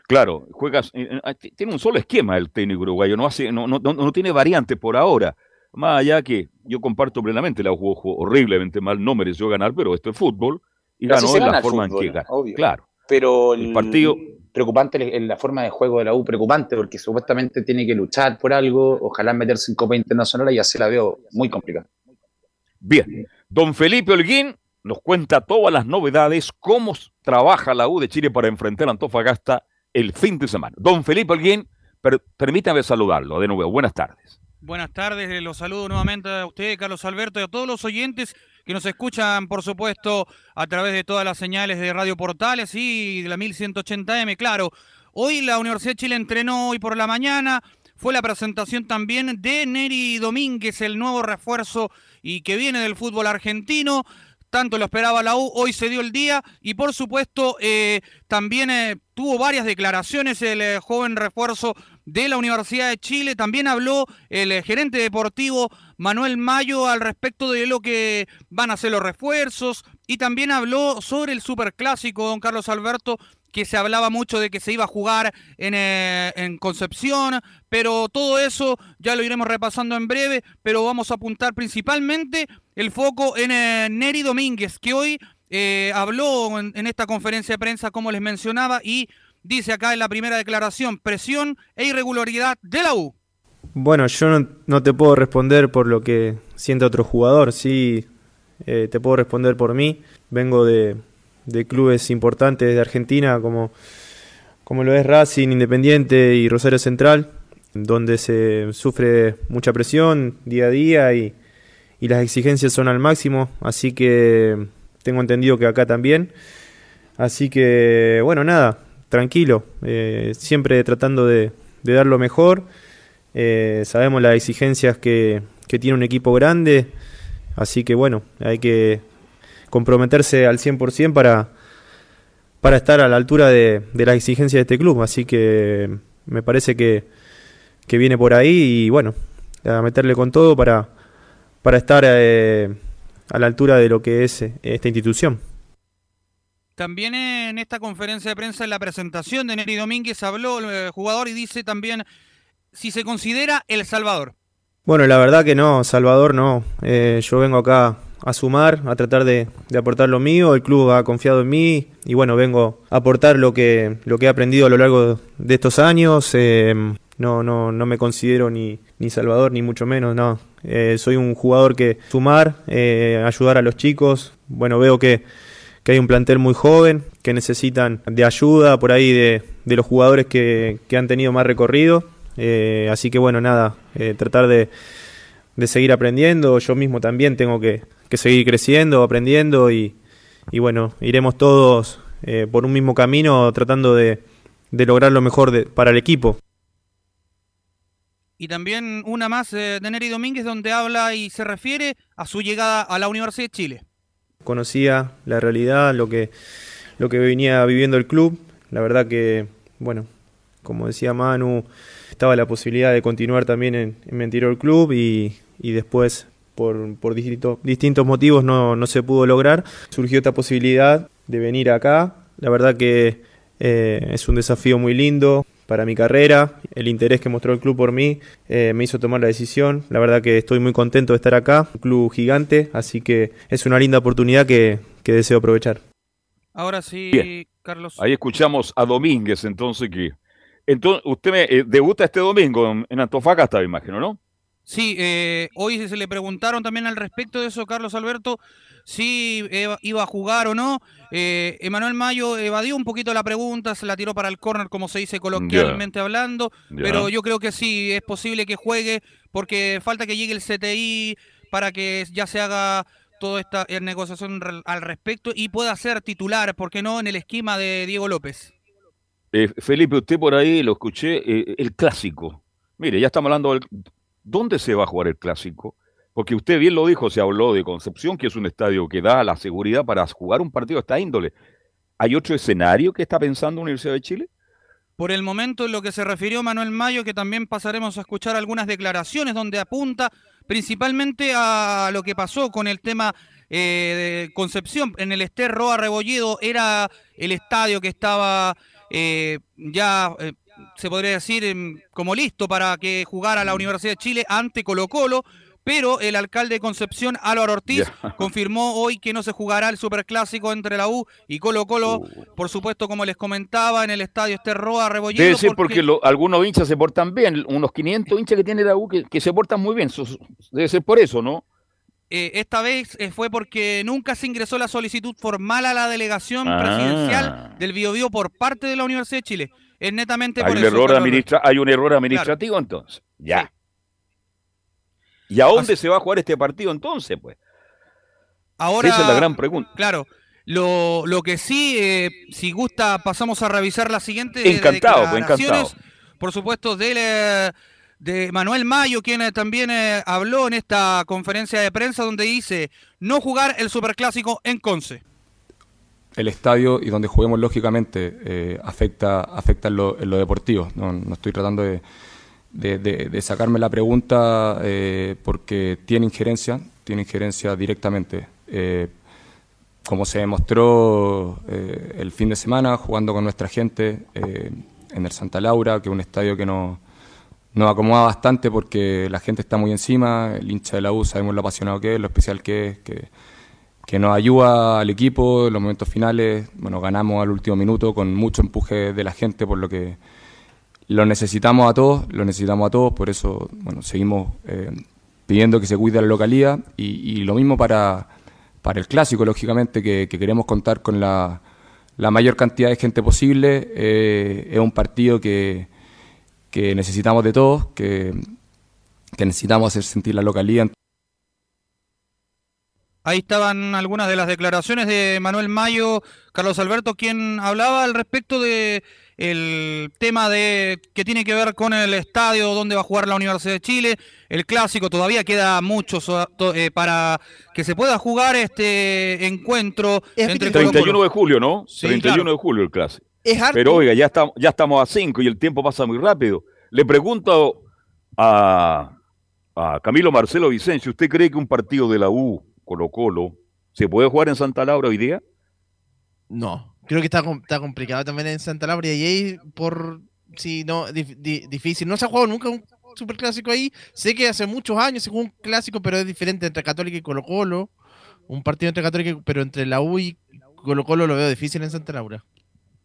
Claro, juegas, eh, eh, t- tiene un solo esquema el técnico uruguayo, no, hace, no, no, no, no tiene variante por ahora. Más allá que yo comparto plenamente, la jugó, jugó horriblemente mal, no mereció ganar, pero esto es fútbol y Pero ganó gana la forma en que ganó. Claro. Pero El partido- preocupante en la forma de juego de la U, preocupante porque supuestamente tiene que luchar por algo, ojalá meterse en Copa Internacional y así la veo muy complicada. Bien, don Felipe Holguín nos cuenta todas las novedades, cómo trabaja la U de Chile para enfrentar a Antofagasta el fin de semana. Don Felipe Holguín, per- permítame saludarlo de nuevo. Buenas tardes. Buenas tardes, los saludo nuevamente a usted, Carlos Alberto, y a todos los oyentes que nos escuchan, por supuesto, a través de todas las señales de Radio Portales y de la 1180M. Claro, hoy la Universidad de Chile entrenó hoy por la mañana, fue la presentación también de Neri Domínguez, el nuevo refuerzo y que viene del fútbol argentino. Tanto lo esperaba la U, hoy se dio el día y por supuesto eh, también eh, tuvo varias declaraciones el eh, joven refuerzo de la Universidad de Chile. También habló el eh, gerente deportivo Manuel Mayo al respecto de lo que van a ser los refuerzos y también habló sobre el superclásico, don Carlos Alberto, que se hablaba mucho de que se iba a jugar en, eh, en Concepción, pero todo eso ya lo iremos repasando en breve, pero vamos a apuntar principalmente el foco en eh, Neri Domínguez, que hoy eh, habló en esta conferencia de prensa, como les mencionaba, y dice acá en la primera declaración, presión e irregularidad de la U. Bueno, yo no, no te puedo responder por lo que siente otro jugador, sí eh, te puedo responder por mí. Vengo de, de clubes importantes de Argentina como, como lo es Racing, Independiente y Rosario Central, donde se sufre mucha presión día a día y, y las exigencias son al máximo, así que tengo entendido que acá también. Así que, bueno, nada, tranquilo, eh, siempre tratando de, de dar lo mejor. Eh, sabemos las exigencias que, que tiene un equipo grande, así que bueno, hay que comprometerse al 100% para, para estar a la altura de, de las exigencias de este club, así que me parece que, que viene por ahí y bueno, a meterle con todo para, para estar eh, a la altura de lo que es eh, esta institución. También en esta conferencia de prensa, en la presentación de Neri Domínguez, habló el eh, jugador y dice también si se considera El Salvador. Bueno, la verdad que no, Salvador no. Eh, yo vengo acá a sumar, a tratar de, aportar lo mío. El club ha confiado en mí y bueno, vengo a aportar lo que, lo que he aprendido a lo largo de estos años. Eh, no, no, no me considero ni, ni Salvador, ni mucho menos, no. Eh, soy un jugador que sumar, ayudar a los chicos. Bueno, veo que, que hay un plantel muy joven, que necesitan de ayuda por ahí de, de los jugadores que, que, han tenido más recorrido. Eh, así que bueno, nada, eh, tratar de, de, seguir aprendiendo. Yo mismo también tengo que, que seguir creciendo, aprendiendo y, y bueno, iremos todos eh, por un mismo camino tratando de, de lograr lo mejor para el equipo. Y también una más eh, de Neri Domínguez donde habla y se refiere a su llegada a la Universidad de Chile. Conocía la realidad, lo que, lo que venía viviendo el club. La verdad que, bueno, como decía Manu, estaba la posibilidad de continuar también en, en mi anterior club y, y después por, por distinto, distintos motivos no, no, se pudo lograr. Surgió esta posibilidad de venir acá. La verdad que eh, es un desafío muy lindo para mi carrera. El interés que mostró el club por mí eh, me hizo tomar la decisión. La verdad que estoy muy contento de estar acá. Un club gigante, así que es una linda oportunidad que, que deseo aprovechar. Ahora sí, Bien. Carlos. Ahí escuchamos a Domínguez, entonces que... Entonces, usted me, eh, debuta este domingo en, en Antofagasta, me imagino, ¿no? Sí, eh, hoy se le preguntaron también al respecto de eso, Carlos Alberto, si iba a jugar o no. Eh, Emanuel Mayo evadió un poquito la pregunta, se la tiró para el córner, como se dice coloquialmente yeah. hablando, yeah. pero yo creo que sí, es posible que juegue, porque falta que llegue el CTI para que ya se haga toda esta eh, negociación al respecto y pueda ser titular, ¿por qué no?, en el esquema de Diego López. Eh, Felipe, usted por ahí lo escuché, eh, el clásico. Mire, ya estamos hablando del... ¿Dónde se va a jugar el clásico? Porque usted bien lo dijo, se habló de Concepción, que es un estadio que da la seguridad para jugar un partido de esta índole. ¿Hay otro escenario que está pensando Universidad de Chile? Por el momento, en lo que se refirió Manuel Mayo, que también pasaremos a escuchar algunas declaraciones donde apunta principalmente a lo que pasó con el tema eh, de Concepción. En el Ester Roa Rebolledo era el estadio que estaba eh, ya... Eh, se podría decir, como listo para que jugara la Universidad de Chile ante Colo Colo, pero el alcalde de Concepción, Álvaro Ortiz, yeah. confirmó hoy que no se jugará el superclásico entre la U y Colo Colo, uh. por supuesto, como les comentaba, en el estadio Esterroa Rebolledo. Debe ser porque, porque lo, algunos hinchas se portan bien, unos 500 hinchas que tiene la U que, que se portan muy bien, debe ser por eso, ¿no? Eh, esta vez eh, fue porque nunca se ingresó la solicitud formal a la delegación ah. presidencial del Biobío por parte de la Universidad de Chile. Es netamente hay por un eso. Error administra hay un error administrativo claro. entonces. Ya. Sí. ¿Y a dónde Así... se va a jugar este partido entonces, pues? Ahora, Esa es la gran pregunta. Claro. Lo, lo que sí, eh, si gusta, pasamos a revisar la siguiente. Encantado, pues, encantado. Por supuesto, de, de Manuel Mayo, quien eh, también eh, habló en esta conferencia de prensa donde dice no jugar el superclásico en Conce el estadio y donde juguemos lógicamente eh, afecta, afecta en, lo, en lo deportivo. No, no, estoy tratando de, de, sacarme la pregunta eh, porque tiene injerencia, tiene injerencia directamente. Eh, como se demostró eh, el fin de semana jugando con nuestra gente eh, en el Santa Laura, que es un estadio que nos, nos acomoda bastante porque la gente está muy encima, el hincha de la U sabemos lo apasionado que es, lo especial que es, que que nos ayuda al equipo en los momentos finales. Bueno, ganamos al último minuto con mucho empuje de la gente, por lo que lo necesitamos a todos, lo necesitamos a todos, por eso bueno, seguimos eh, pidiendo que se cuide la localía y, lo mismo para, para el clásico, lógicamente, que, que queremos contar con la, la, mayor cantidad de gente posible. Eh, es un partido que, que necesitamos de todos, que, que necesitamos hacer sentir la localía. Ahí estaban algunas de las declaraciones de Manuel Mayo, Carlos Alberto, quien hablaba al respecto de el tema de que tiene que ver con el estadio donde va a jugar la Universidad de Chile, el clásico, todavía queda mucho eh, para que se pueda jugar este encuentro es entre 31 de julio, ¿no? Sí, 31 claro. de julio el clásico. Pero oiga, ya estamos, ya estamos a 5 y el tiempo pasa muy rápido. Le pregunto a, a Camilo Marcelo Vicencio, ¿usted cree que un partido de la U Colo Colo, ¿se puede jugar en Santa Laura hoy día? No, creo que está, está complicado también en Santa Laura y ahí por si no di, di, difícil. No se ha jugado nunca un superclásico ahí. Sé que hace muchos años se jugó un clásico, pero es diferente entre Católica y Colo Colo. Un partido entre Católica, pero entre la U y Colo Colo lo veo difícil en Santa Laura.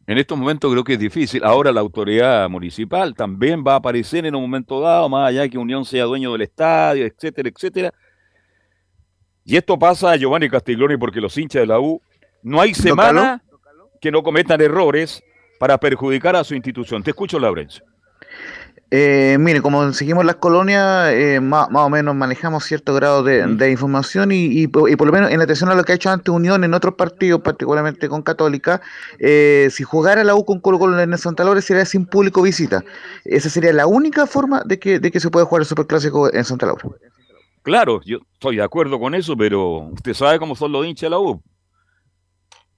En estos momentos creo que es difícil. Ahora la autoridad municipal también va a aparecer en un momento dado, más allá que Unión sea dueño del estadio, etcétera, etcétera. Y esto pasa a Giovanni Castiglioni porque los hinchas de la U No hay semana que no cometan errores para perjudicar a su institución. Te escucho, Laurencio. Eh, mire, como seguimos las colonias, eh, más, más o menos manejamos cierto grado de, de información y, y por y por lo menos en atención a lo que ha hecho ante Unión en otros partidos, particularmente con Católica, eh, si jugara la U con Colo Colo en Santa Laura sería sin público visita. Esa sería la única forma de que, de que se pueda jugar el Superclásico en Santa Laura. Claro, yo estoy de acuerdo con eso, pero usted sabe cómo son los hinchas de la U.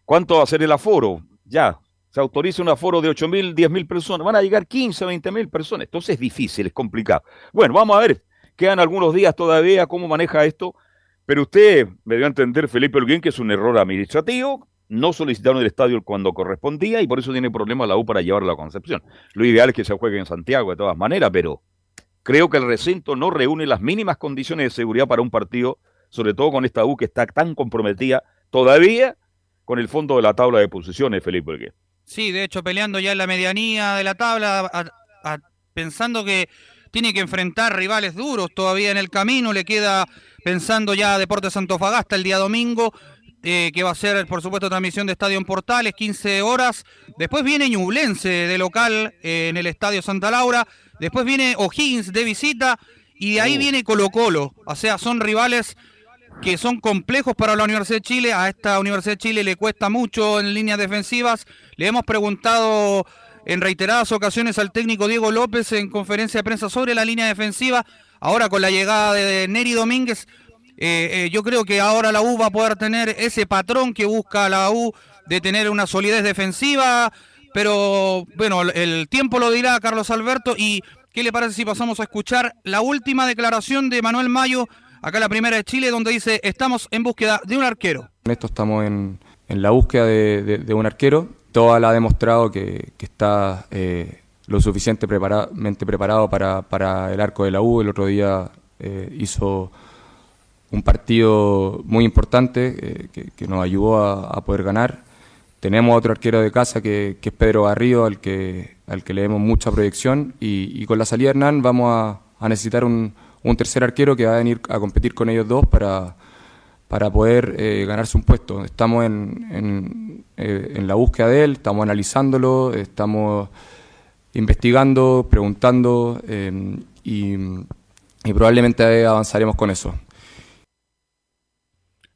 ¿Cuánto va a ser el aforo? Ya, se autoriza un aforo de 8 mil, 10 mil personas. Van a llegar 15, 20 mil personas. Entonces es difícil, es complicado. Bueno, vamos a ver. Quedan algunos días todavía cómo maneja esto. Pero usted me dio a entender, Felipe Holguín, que es un error administrativo. No solicitaron el estadio cuando correspondía y por eso tiene problemas la U para llevarlo a la Concepción. Lo ideal es que se juegue en Santiago de todas maneras, pero creo que el recinto no reúne las mínimas condiciones de seguridad para un partido, sobre todo con esta U que está tan comprometida todavía con el fondo de la tabla de posiciones, Felipe Holguín. Sí, de hecho, peleando ya en la medianía de la tabla, a- a- pensando que tiene que enfrentar rivales duros todavía en el camino. Le queda pensando ya Deportes Antofagasta el día domingo, eh, que va a ser, por supuesto, transmisión de Estadio en Portales, 15 horas. Después viene Ñublense de local eh, en el Estadio Santa Laura. Después viene O'Higgins de visita. Y de ahí viene Colo Colo. O sea, son rivales que son complejos para la Universidad de Chile. A esta Universidad de Chile le cuesta mucho en líneas defensivas. Le hemos preguntado en reiteradas ocasiones al técnico Diego López en conferencia de prensa sobre la línea defensiva. Ahora con la llegada de Neri Domínguez, eh, eh, yo creo que ahora la U va a poder tener ese patrón que busca la U de tener una solidez defensiva. Pero bueno, el tiempo lo dirá Carlos Alberto. ¿Y qué le parece si pasamos a escuchar la última declaración de Manuel Mayo? Acá la primera de Chile, donde dice, estamos en búsqueda de un arquero. En esto estamos en, en la búsqueda de, de- de un arquero. Toal ha demostrado que, que está eh, lo suficiente preparamente preparado para, para el arco de la U. El otro día eh, hizo un partido muy importante eh, que, que nos ayudó a, a poder ganar. Tenemos otro arquero de casa que, que es Pedro Garrido, al que, al que le demos mucha proyección. Y, y con la salida de Hernán vamos a, a necesitar un, un tercer arquero que va a venir a competir con ellos dos para, para poder eh, ganarse un puesto. Estamos en, en, eh, la búsqueda de él, estamos analizándolo, estamos investigando, preguntando eh, y, y probablemente avanzaremos con eso.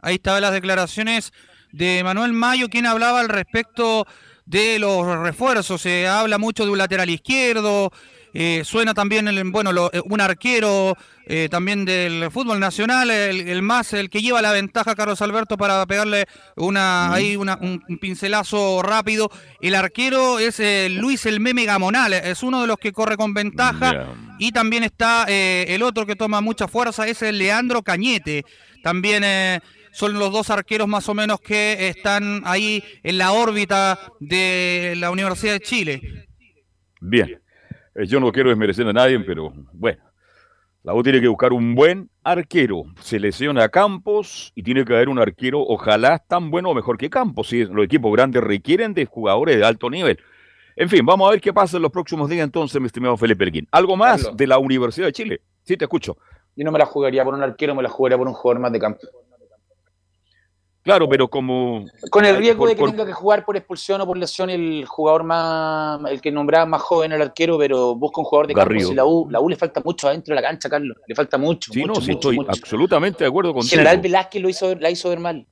Ahí estaban las declaraciones de Manuel Mayo, quien hablaba al respecto de los refuerzos. Se habla mucho de un lateral izquierdo, eh, suena también el, bueno, lo- eh, un arquero eh, también del fútbol nacional, el, el más, el que lleva la ventaja, Carlos Alberto, para pegarle una, ahí una- un, un pincelazo rápido. El arquero es eh, Luis el Meme Gamonal, es uno de los que corre con ventaja. Y también está el otro que toma mucha fuerza, es el Leandro Cañete. También son los dos arqueros más o menos que están ahí en la órbita de la Universidad de Chile. Bien. Eh, Yo no quiero desmerecer a nadie, pero bueno. La U tiene que buscar un buen arquero. Se lesiona a Campos y tiene que haber un arquero, ojalá tan bueno o mejor que Campos. Si los equipos grandes requieren de jugadores de alto nivel. En fin, vamos a ver qué pasa en los próximos días entonces, mi estimado Felipe Erguín. ¿Algo más Carlos. de la Universidad de Chile? Sí, te escucho. Yo no me la jugaría por un arquero, me la jugaría por un jugador más de campo. Claro, pero como... Con el riesgo por- de que por- tenga que jugar por expulsión o por lesión el jugador más, el que nombraba más joven el arquero, pero busca un jugador de campo. Garrido. Si la U, la U le falta mucho adentro de la cancha, Carlos. Le falta mucho. Sí, mucho, no, sí, estoy mucho. absolutamente de acuerdo contigo. General Velázquez lo hizo, la hizo ver mal.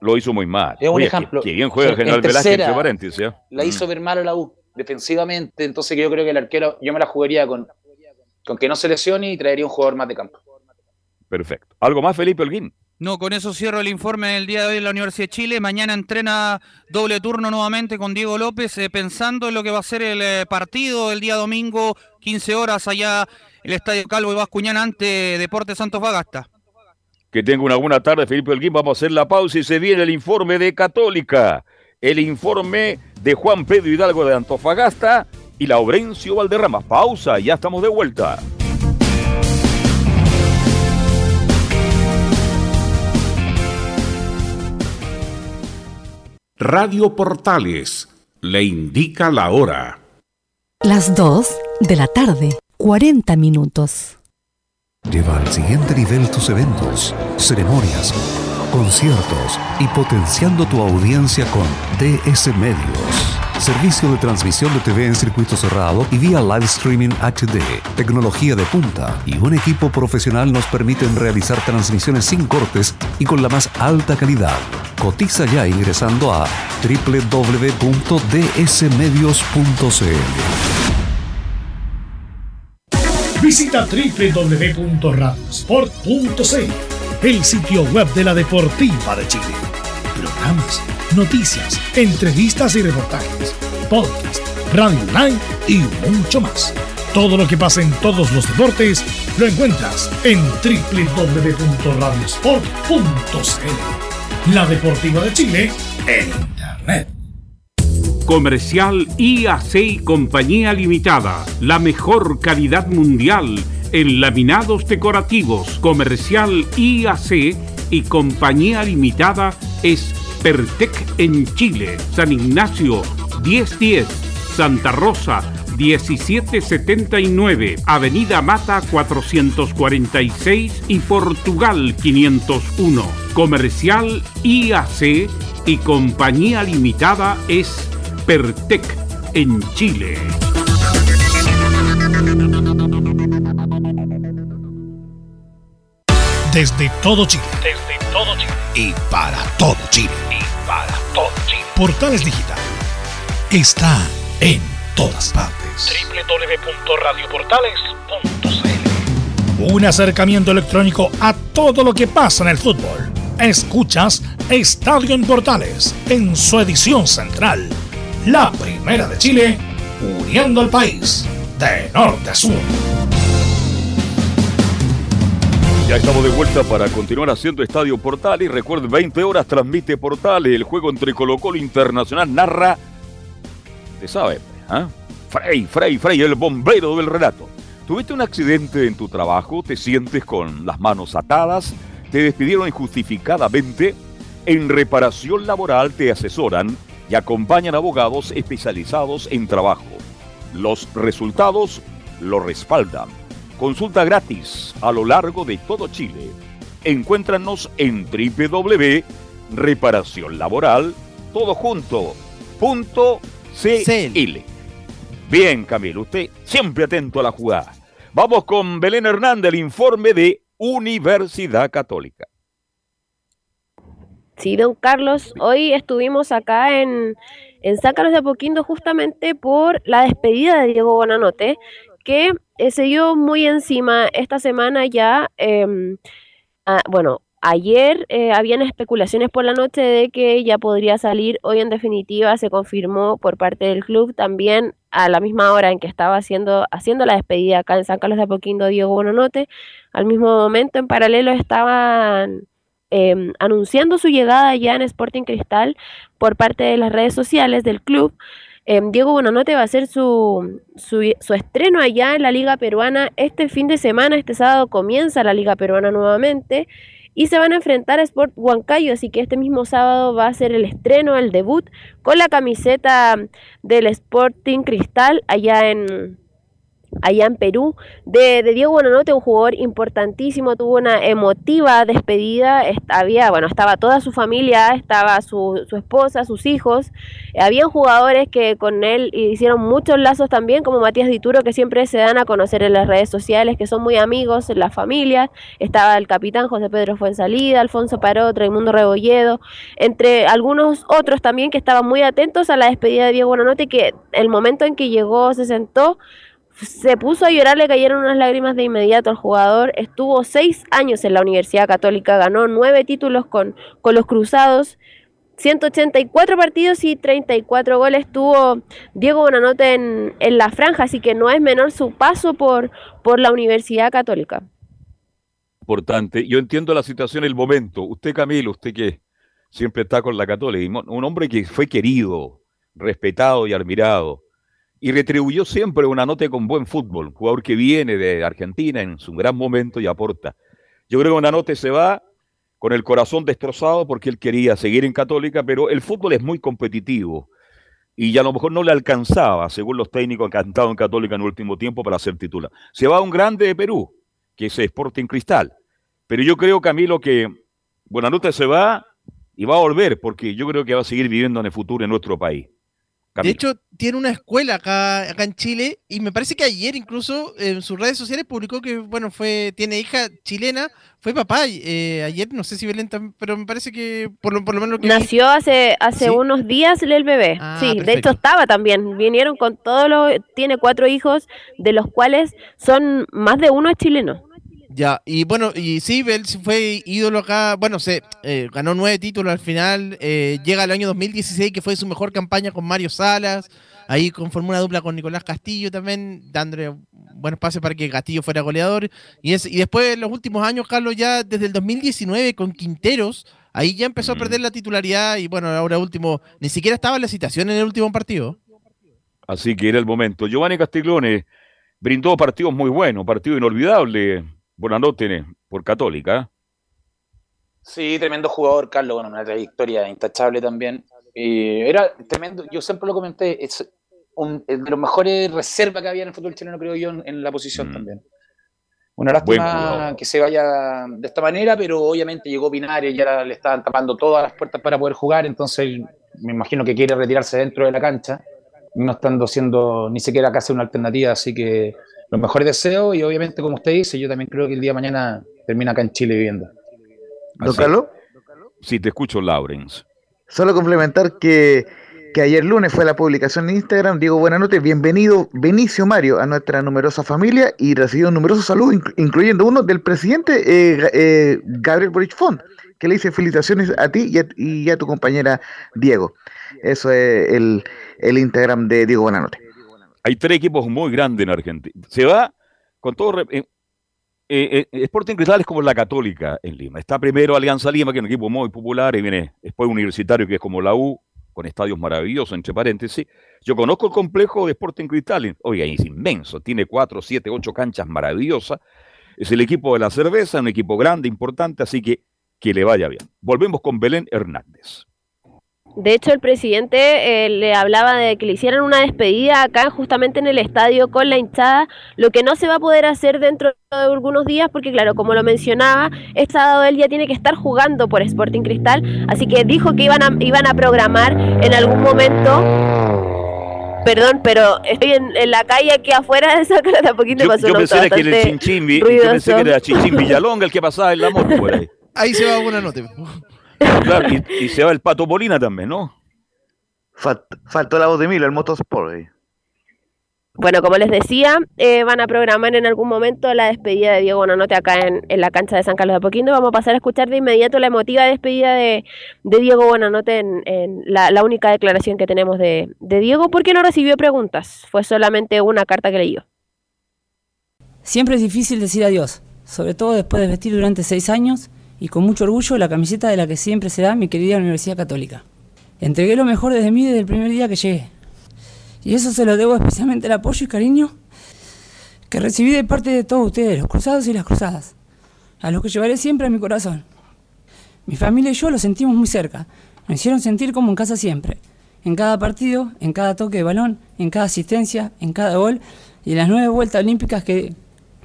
Lo hizo muy mal. Es un Oye, ejemplo. Que, que bien juega En General Velázquez, entre paréntesis. ¿eh? La Mm. hizo ver mal a la U defensivamente. Entonces yo creo que el arquero, yo me la jugaría con, con que no se lesione y traería un jugador más de campo. Perfecto. ¿Algo más, Felipe Holguín? No, con eso cierro el informe del día de hoy en la Universidad de Chile. Mañana entrena doble turno nuevamente con Diego López, eh, pensando en lo que va a ser el eh, partido el día domingo, 15 horas allá el Estadio Calvo y Bascuñán ante Deportes Santos Bagasta. Que tenga una buena tarde, Felipe Holguín. Vamos a hacer la pausa y se viene el informe de Católica. El informe de Juan Pedro Hidalgo de Antofagasta y Laurencio Valderrama. Pausa, ya estamos de vuelta. Radio Portales le indica la hora. Las 2 de la tarde, 40 minutos. Lleva al siguiente nivel tus eventos, ceremonias, conciertos y potenciando tu audiencia con DS Medios. Servicio de transmisión de TV en circuito cerrado y vía live streaming HD. Tecnología de punta y un equipo profesional nos permiten realizar transmisiones sin cortes y con la más alta calidad. Cotiza ya ingresando a www.dsmedios.cl. Visita www.radiosport.cl, el sitio web de la Deportiva de Chile. Programas, noticias, entrevistas y reportajes, podcast, radio online y mucho más. Todo lo que pasa en todos los deportes lo encuentras en www.radiosport.cl. La Deportiva de Chile en Internet. Comercial IAC y Compañía Limitada. La mejor calidad mundial en laminados decorativos. Comercial IAC y Compañía Limitada es Pertec en Chile. San Ignacio 1010. Santa Rosa 1779, Avenida Mata 446 y Portugal 501. Comercial IAC y Compañía Limitada es Pertec en Chile. Desde todo Chile. Desde todo Chile. Y para todo Chile. Y para todo Chile. Portales Digital está en todas partes. www.radioportales.cl Un acercamiento electrónico a todo lo que pasa en el fútbol. Escuchas Estadio en Portales en su edición central. La primera de Chile, uniendo al país de norte a sur. Ya estamos de vuelta para continuar haciendo Estadio Portales. Recuerden, 20 horas transmite Portales, el juego entre Colo Colo Internacional narra, te sabe, ¿ah? Frey, Frey, Frey, el bombero del relato. ¿Tuviste un accidente en tu trabajo? ¿Te sientes con las manos atadas? ¿Te despidieron injustificadamente? En reparación laboral te asesoran y acompañan abogados especializados en trabajo. Los resultados lo respaldan. Consulta gratis a lo largo de todo Chile. Encuéntranos en www.reparacionlaboral, Bien, Camilo, usted siempre atento a la jugada. Vamos con Belén Hernández, el informe de Universidad Católica. Sí, don Carlos, hoy estuvimos acá en, en de Apoquindo justamente por la despedida de Diego Bonanote, que eh, se dio muy encima esta semana ya. ah, bueno, ayer eh, habían especulaciones por la noche de que ya podría salir. Hoy en definitiva se confirmó por parte del club también a la misma hora en que estaba haciendo, haciendo la despedida acá en San Carlos de Apoquindo Diego Bonanote. Al mismo momento, en paralelo, estaban em, anunciando su llegada ya en Sporting Cristal por parte de las redes sociales del club. Em, Diego Bonanote va a hacer su, su estreno allá en la Liga Peruana este fin de semana. Este sábado comienza la Liga Peruana nuevamente y se van a enfrentar a Sport Huancayo. Así que este mismo sábado va a ser el estreno, el debut con la camiseta del Sporting Cristal allá en, allá en Perú, de, Diego Bonanote, un jugador importantísimo, tuvo una emotiva despedida, había, bueno, estaba toda su familia, estaba su, su esposa, sus hijos, habían jugadores que con él hicieron muchos lazos también, como Matías Dituro, que siempre se dan a conocer en las redes sociales, que son muy amigos en la familia, estaba el capitán José Pedro Fuensalida, Alfonso Parot, Raimundo Rebolledo, entre algunos otros también que estaban muy atentos a la despedida de Diego Bonanote, que el momento en que llegó, se sentó, se puso a llorar, le cayeron unas lágrimas de inmediato al jugador. Estuvo seis años en la Universidad Católica, ganó nueve títulos con, con los Cruzados, 184 partidos y 34 goles tuvo Diego Bonanote en, en la franja, así que no es menor su paso por, por la Universidad Católica. Importante. Yo entiendo la situación, el momento. Usted, Camilo, usted que siempre está con la Católica, un hombre que fue querido, respetado y admirado, y retribuyó siempre una nota con buen fútbol, jugador que viene de Argentina en su gran momento y aporta. Yo creo que una nota se va con el corazón destrozado porque él quería seguir en Católica, pero el fútbol es muy competitivo y ya a lo mejor no le alcanzaba, según los técnicos que han estado en Católica en el último tiempo, para ser titular. Se va a un grande de Perú, que es Sporting Cristal. Pero yo creo, Camilo, que Buenanote se va y va a volver porque yo creo que va a seguir viviendo en el futuro en nuestro país. De hecho, tiene una escuela acá, acá en Chile y me parece que ayer incluso en sus redes sociales publicó que, bueno, fue tiene hija chilena, fue papá eh, ayer, no sé si Belén también, pero me parece que por lo, por lo menos lo que vi- Nació hace hace ¿Sí? unos días el bebé. Ah, sí, de hecho estaba también. Vinieron con todos los. Tiene cuatro hijos, de los cuales son más de uno es chileno. Ya, y bueno, y sí, él fue ídolo acá, bueno, se eh, ganó nueve títulos al final, eh, llega al año 2016 que fue su mejor campaña con Mario Salas, ahí conformó una dupla con Nicolás Castillo también, dándole buen espacio para que Castillo fuera goleador, y, es, y después en los últimos años, Carlos, ya desde el 2019 con Quinteros, ahí ya empezó a perder la titularidad y bueno, ahora último, ni siquiera estaba en la citación en el último partido. Así que era el momento. Giovanni Castiglione brindó partidos muy buenos, partido inolvidable. Buenanote por Católica. Sí, tremendo jugador, Carlos, bueno, una trayectoria intachable también. Y era tremendo, yo siempre lo comenté, es un, de los mejores reservas que había en el fútbol chileno, creo yo, en, en la posición también. Una Mm. Lástima que se vaya de esta manera, pero obviamente llegó Pinares y ahora le estaban tapando todas las puertas para poder jugar, entonces me imagino que quiere retirarse dentro de la cancha, no estando siendo ni siquiera casi una alternativa, así que los mejores deseos y obviamente como usted dice, yo también creo que el día de mañana termina acá en Chile viviendo. ¿Don Carlos? Sí, te escucho, Lawrence. Solo complementar que, que ayer lunes fue la publicación en Instagram. Diego Buenanote, bienvenido Benicio Mario a nuestra numerosa familia y recibió numerosos saludos, inclu- incluyendo uno del presidente eh, eh, Gabriel Boric Font, que le dice felicitaciones a ti y a, y a tu compañera Diego. Eso es el, el Instagram de Diego Buenanote. Hay tres equipos muy grandes en Argentina. Se va con todo. eh, eh, eh, Sporting Cristal es como la Católica en Lima. Está primero Alianza Lima, que es un equipo muy popular, y viene después Universitario, que es como la U, con estadios maravillosos, entre paréntesis. Yo conozco el complejo de Sporting Cristal. Oiga, es inmenso. Tiene cuatro, siete, ocho canchas maravillosas. Es el equipo de la cerveza, un equipo grande, importante, así que que le vaya bien. Volvemos con Belén Hernández. De hecho, el presidente eh, le hablaba de que le hicieran una despedida acá, justamente en el estadio, con la hinchada, lo que no se va a poder hacer dentro de algunos días, porque claro, como lo mencionaba, este sábado él ya tiene que estar jugando por Sporting Cristal, así que dijo que iban a, iban a programar en algún momento... Perdón, pero estoy en, en la calle aquí afuera de Sácala de a poquito Yo, pasó yo pensé que era el Chinchín, yo pensé que era Chinchín Villalonga el que pasaba en la moto por ahí. Ahí se va Buenanote. Claro, y, y se va el Pato Molina también, ¿no? faltó la voz de Milo, el Motorsport. eh. Bueno, como les decía, eh, van a programar en algún momento la despedida de Diego Bonanote acá en, en la cancha de San Carlos de Apoquindo. Vamos a pasar a escuchar de inmediato la emotiva despedida de, de Diego Bonanote en, en la, la única declaración que tenemos de, de Diego, porque no recibió preguntas. Fue solamente una carta que leyó. Siempre es difícil decir adiós, sobre todo después de vestir durante seis años y con mucho orgullo la camiseta de la que siempre será mi querida Universidad Católica. Entregué lo mejor desde mí desde el primer día que llegué. Y eso se lo debo especialmente al apoyo y cariño que recibí de parte de todos ustedes, los cruzados y las cruzadas, a los que llevaré siempre a mi corazón. Mi familia y yo lo sentimos muy cerca, nos hicieron sentir como en casa siempre, en cada partido, en cada toque de balón, en cada asistencia, en cada gol y en las nueve vueltas olímpicas que,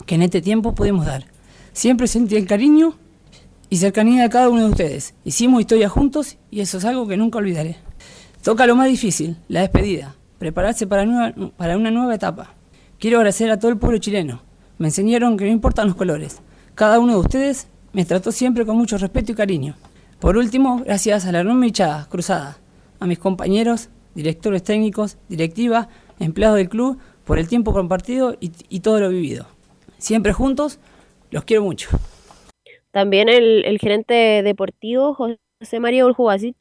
que en este tiempo pudimos dar. Siempre sentí el cariño y cercanía de cada uno de ustedes. Hicimos historia juntos y eso es algo que nunca olvidaré. Toca lo más difícil, la despedida, prepararse para, una nueva etapa. Quiero agradecer a todo el pueblo chileno. Me enseñaron que no importan los colores. Cada uno de ustedes me trató siempre con mucho respeto y cariño. Por último, gracias a la enorme hinchada cruzada, a mis compañeros, directores técnicos, directiva, empleados del club, por el tiempo compartido y todo lo vivido. Siempre juntos, los quiero mucho. También el, el gerente deportivo, José María Uljubasic,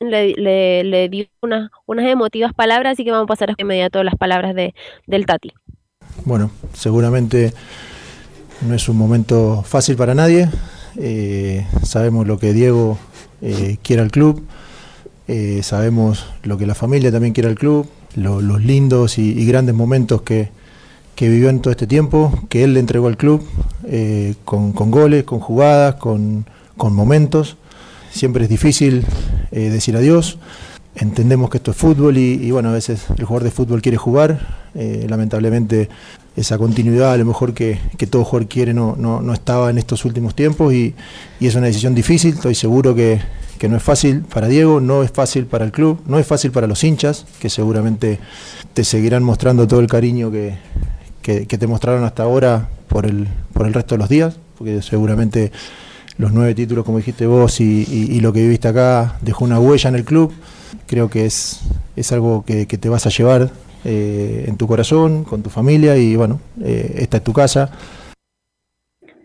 le, le, le dio unas, unas emotivas palabras, así que vamos a pasar de inmediato las palabras de, del Tati. Bueno, seguramente no es un momento fácil para nadie. Eh, sabemos lo que Diego eh, quiere al club, eh, sabemos lo que la familia también quiere al club, lo- los lindos y, y grandes momentos que, que vivió en todo este tiempo, que él le entregó al club, eh, con, goles, con jugadas, con, momentos. Siempre es difícil eh, decir adiós. Entendemos que esto es fútbol y, bueno, a veces el jugador de fútbol quiere jugar. eh, lamentablemente esa continuidad a lo mejor que, todo jugador quiere no, estaba en estos últimos tiempos y, es una decisión difícil, estoy seguro que no es fácil para Diego, no es fácil para el club, no es fácil para los hinchas, que seguramente te seguirán mostrando todo el cariño que, que, te mostraron hasta ahora por el, por el resto de los días, porque seguramente los nueve títulos, como dijiste vos, y lo que viviste acá dejó una huella en el club. Creo que es, es algo que, que te vas a llevar eh, en tu corazón, con tu familia, y bueno, eh, esta es tu casa.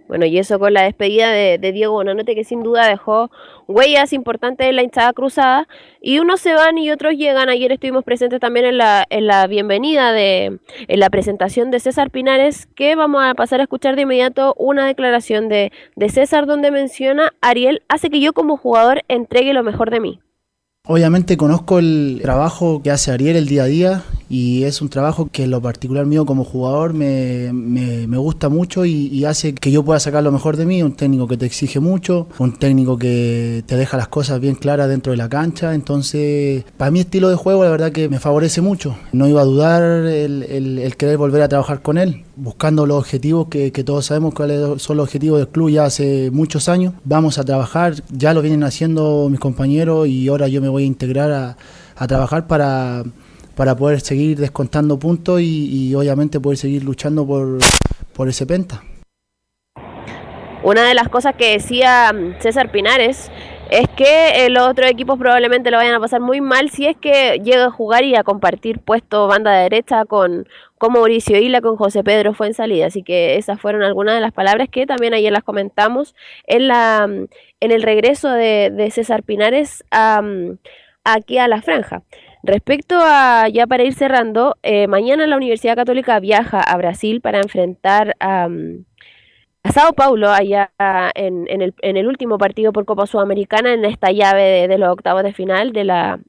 Bueno, y eso con la despedida de, Diego Bonanote, que sin duda dejó huellas importantes en la hinchada cruzada. Y unos se van y otros llegan. Ayer estuvimos presentes también en la, en la bienvenida, de, en la presentación de César Pinares, que vamos a pasar a escuchar de inmediato una declaración de, de César donde menciona, Ariel hace que yo como jugador entregue lo mejor de mí. Obviamente conozco el trabajo que hace Ariel el día a día y es un trabajo que en lo particular mío como jugador me, me- gusta mucho y, hace que yo pueda sacar lo mejor de mí, un técnico que te exige mucho, un técnico que te deja las cosas bien claras dentro de la cancha, entonces para mi estilo de juego la verdad que me favorece mucho, no iba a dudar el, el- el querer volver a trabajar con él, buscando los objetivos que, que todos sabemos cuáles son los objetivos del club ya hace muchos años, vamos a trabajar, ya lo vienen haciendo mis compañeros y ahora yo me voy integrar a, trabajar para, para poder seguir descontando puntos y, y obviamente poder seguir luchando por, por ese penta. Una de las cosas que decía mm, César Pinares es que eh, los otros equipos probablemente lo vayan a pasar muy mal si es que llega a jugar y a compartir puesto banda derecha con, con Mauricio Isla, con José Pedro fue en salida. Así que esas fueron algunas de las palabras que también ayer las comentamos en, la, en el regreso de, de César Pinares a, aquí a la franja. Respecto a, ya para ir cerrando, eh, mañana la Universidad Católica viaja a Brasil para enfrentar a... a Sao Paulo, allá en, en el, en el último partido por Copa Sudamericana, en esta llave de, los octavos de final de la,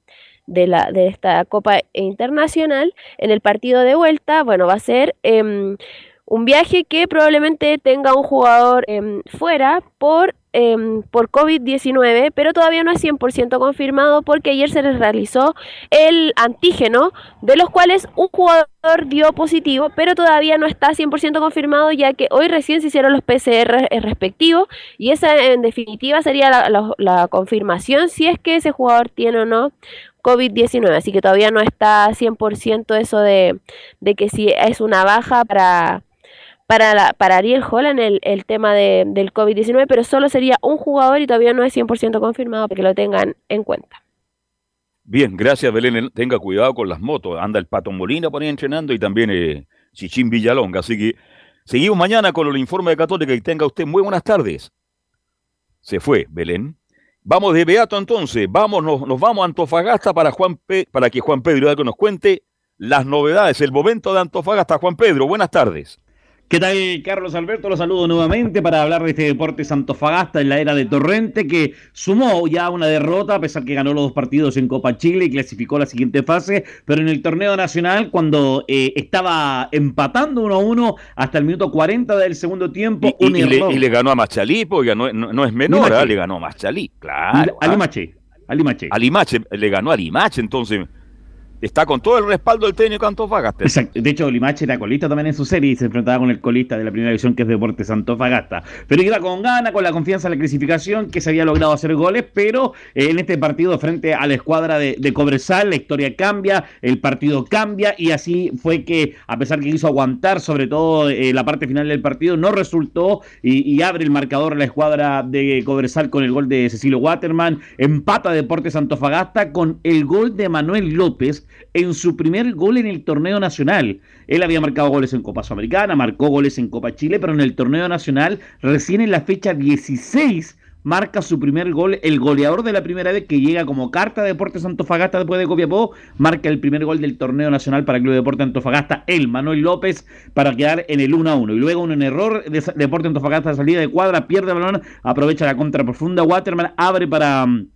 de la de esta Copa Internacional, en el partido de vuelta, bueno, va a ser em, un viaje que probablemente tenga un jugador em, fuera por, em, por COVID-19, pero todavía no es 100% confirmado porque ayer se les realizó el antígeno, de los cuales un jugador dio positivo, pero todavía no está 100% confirmado ya que hoy recién se hicieron los PCR respectivos y esa en definitiva sería la, la- confirmación si es que ese jugador tiene o no COVID-19, así que todavía no está 100% eso de, de que si es una baja para, para, la- para Ariel Holland el, el tema de- del COVID-19, pero solo sería un jugador y todavía no es 100% confirmado para que lo tengan en cuenta. Bien, gracias Belén. Tenga cuidado con las motos. Anda el Pato Molina por ahí entrenando y también eh, Chichín Villalonga. Así que seguimos mañana con el informe de Católica y tenga usted muy buenas tardes. Se fue, Belén. Vamos de Beato entonces. Vamos, nos, nos vamos a Antofagasta para, Juan Pe- para que Juan Pedro nos cuente las novedades, el momento de Antofagasta. Juan Pedro, buenas tardes. ¿Qué tal, Carlos Alberto? Los saludo nuevamente para hablar de este deporte Santofagasta en la era de Torrente, que sumó ya una derrota, a pesar que ganó los dos partidos en Copa Chile y clasificó a la siguiente fase, pero en el torneo nacional, cuando eh, estaba empatando 1 a 1 hasta el minuto 40 del segundo tiempo, Y, un y le, y le ganó a Machalí, porque no, no- no es menor. ¿ah? le ganó a Machalí, claro. A ¿ah? Limache. A Limache. A Limache, le ganó a Limache, entonces está con todo el respaldo del técnico Antofagasta. Exacto. De hecho, Limache era colista también en su serie y se enfrentaba con el colista de la primera división que es Deportes Antofagasta. Pero iba con gana, con la confianza en la clasificación, que se había logrado hacer goles, pero eh, en este partido frente a la escuadra de, de Cobresal, la historia cambia, el partido cambia y así fue que, a pesar que quiso aguantar, sobre todo eh, la parte final del partido, no resultó y, abre el marcador la escuadra de Cobresal con el gol de Cecilio Waterman, empata Deportes Antofagasta con el gol de Manuel López en su primer gol en el torneo nacional. Él había marcado goles en Copa Sudamericana, marcó goles en Copa Chile, pero en el torneo nacional, recién en la fecha 16, marca su primer gol. El goleador de la primera vez que llega como carta de Deportes Antofagasta después de Copiapó, marca el primer gol del torneo nacional para el Club Deporte Antofagasta, el Manuel López, para quedar en el 1 a 1. Y luego un error de Deporte Antofagasta, salida de cuadra, pierde el balón, aprovecha la contra profunda. Waterman abre para. mm,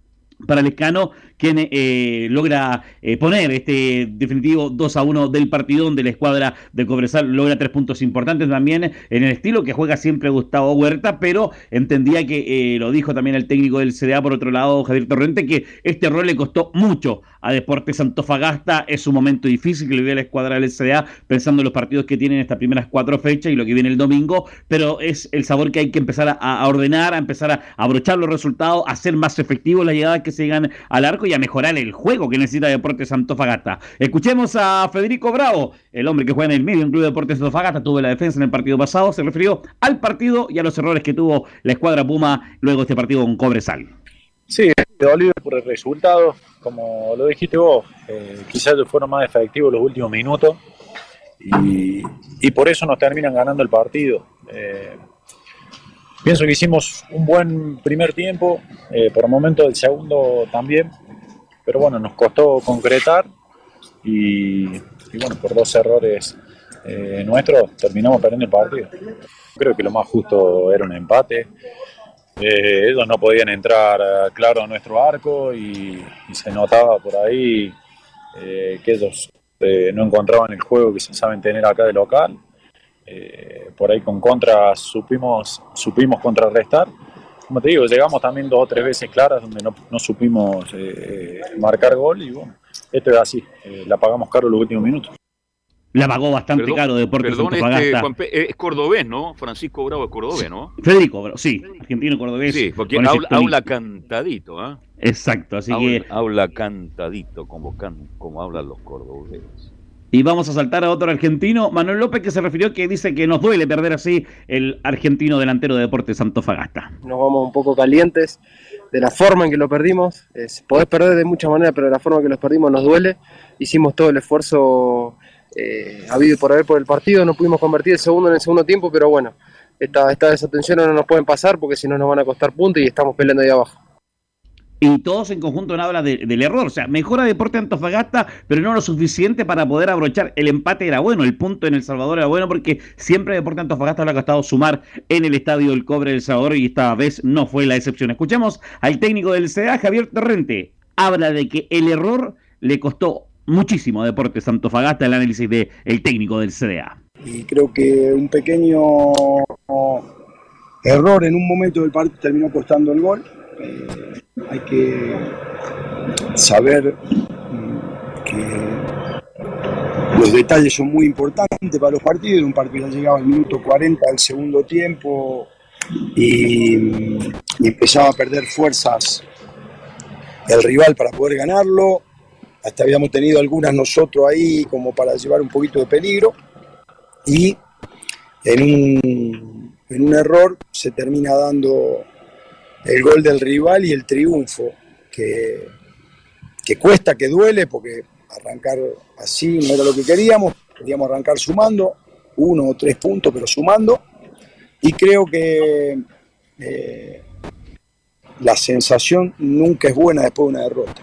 para Lescano, quien eh, logra eh, poner este definitivo 2 a 1 del partido, donde la escuadra de Cobresal logra tres puntos importantes también en el estilo que juega siempre Gustavo Huerta, pero entendía que eh, lo dijo también el técnico del CDA, por otro lado, Javier Torrente, que este rol le costó mucho a Deportes Antofagasta. Es un momento difícil que le vive la escuadra del CDA, pensando en los partidos que tienen estas primeras cuatro fechas y lo que viene el domingo, pero es el sabor que hay que empezar a, ordenar, a empezar a abrochar los resultados, a ser más efectivos las llegadas que se llegan al arco y a mejorar el juego que necesita Deportes Antofagasta. Escuchemos a Federico Bravo, el hombre que juega en el medio en Club Deportes Antofagasta, tuvo la defensa en el partido pasado, se refirió al partido y a los errores que tuvo la escuadra Puma luego de este partido con Cobresal. Sí, dolido por el resultado, como lo dijiste vos, eh, quizás fueron más efectivos los últimos minutos y, y por eso nos terminan ganando el partido. Eh, pienso que hicimos un buen primer tiempo, eh, por el momento del segundo también, pero bueno, nos costó concretar y, bueno, por dos errores eh, nuestros terminamos perdiendo el partido. Creo que lo más justo era un empate. Eh, ellos no podían entrar claro a nuestro arco y, se notaba por ahí que ellos no encontraban el juego que se saben tener acá de local. Eh, por ahí con contra supimos, supimos contrarrestar. Como te digo, llegamos también dos o tres veces claras donde no, no supimos eh, marcar gol y bueno, esto es así, eh, la pagamos caro los últimos minutos. La pagó bastante Perdón, caro Deportes Perdón, este, eh, es cordobés, ¿no? Francisco Bravo es cordobés, ¿no? Federico, Bravo, sí, argentino cordobés. Sí, porque habla, cantadito, ¿ah? Exacto, así habla, que habla cantadito, como, can- como hablan los cordobeses. Y vamos a saltar a otro argentino, Manuel López, que se refirió que dice que nos duele perder así el argentino delantero de Deportes Antofagasta. nos vamos un poco calientes de la forma en que lo perdimos. Es, podés perder de muchas maneras, pero la forma en que los perdimos nos duele. Hicimos todo el esfuerzo eh, habido por haber por el partido, no pudimos convertir el segundo en el segundo tiempo, pero bueno, esta, esta desatención no nos pueden pasar porque si no nos van a costar puntos y estamos peleando ahí abajo. Y todos en conjunto habla de- del error. O sea, mejora Deporte Antofagasta, pero no lo suficiente para poder abrochar. El empate era bueno, el punto en El Salvador era bueno porque siempre Deporte Antofagasta le ha costado sumar en el estadio del Cobre del Salvador y esta vez no fue la excepción. Escuchemos al técnico del CDA, Javier Torrente. Habla de que el error le costó muchísimo a Deportes Antofagasta el análisis del el técnico del CDA. y creo que un pequeño error en un momento del partido terminó costando el gol. Hay que saber mm, que los detalles son muy importantes para los partidos. Un partido ya llegaba al minuto 40 del segundo tiempo y, y empezaba a perder fuerzas el rival para poder ganarlo. Hasta habíamos tenido algunas nosotros ahí como para llevar un poquito de peligro y en un, en un error se termina dando el gol del rival y el triunfo, que, que cuesta, que duele, porque arrancar así no era lo que queríamos, queríamos arrancar sumando, uno o tres puntos, pero sumando, y creo que eh, la sensación nunca es buena después de una derrota.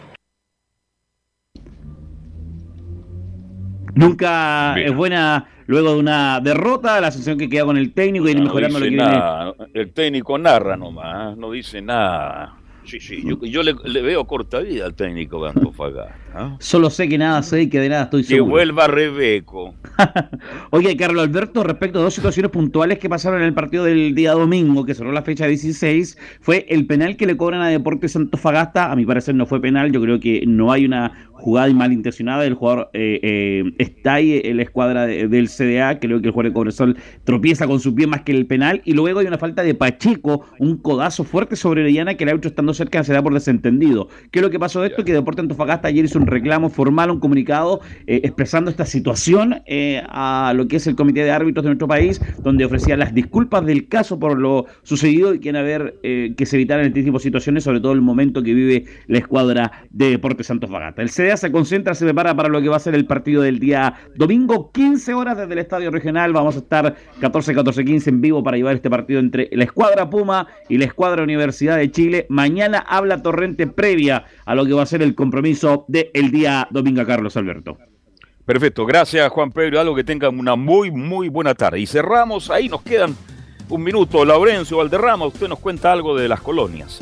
Nunca es buena luego de una derrota, la sensación que queda con el técnico y No mejorando lo dice que viene. nada. El técnico narra nomás, no dice nada. Sí, sí, yo, yo le, le veo corta vida al técnico de Antofagasta. Solo sé que nada sé y que de nada estoy Que seguro. vuelva Rebeco. Oye, Carlos Alberto, respecto a dos situaciones puntuales que pasaron en el partido del día domingo, que cerró la fecha 16, fue el penal que le cobran a Deportes Antofagasta. A mi parecer no fue penal, yo creo que no hay una jugada malintencionada del jugador eh, eh, está ahí en la escuadra de- del CDA, creo que el jugador de Cobresal tropieza con su pie más que el penal, y luego hay una falta de Pacheco, un codazo fuerte sobre Orellana que el árbitro estando cerca se da por desentendido. ¿Qué es lo que pasó de esto? Que Deportes Antofagasta ayer hizo un reclamo formal, un comunicado eh, expresando esta situación eh, a lo que es el comité de árbitros de nuestro país, donde ofrecía las disculpas del caso por lo sucedido y quieren haber eh, que se evitaran este tipo de situaciones, sobre todo el momento que vive la escuadra de Deportes Antofagasta. El CDA se concentra, se prepara para lo que va a ser el partido del día domingo, 15 horas desde el estadio regional. Vamos a estar 14, 14, 15 en vivo para llevar este partido entre la escuadra Puma y la escuadra Universidad de Chile. Mañana habla Torrente previa a lo que va a ser el compromiso del día domingo, Carlos Alberto. Perfecto, gracias Juan Pedro. Algo que tengan una muy, muy buena tarde. Y cerramos, ahí nos quedan un minuto. Laurencio Valderrama, usted nos cuenta algo de las colonias.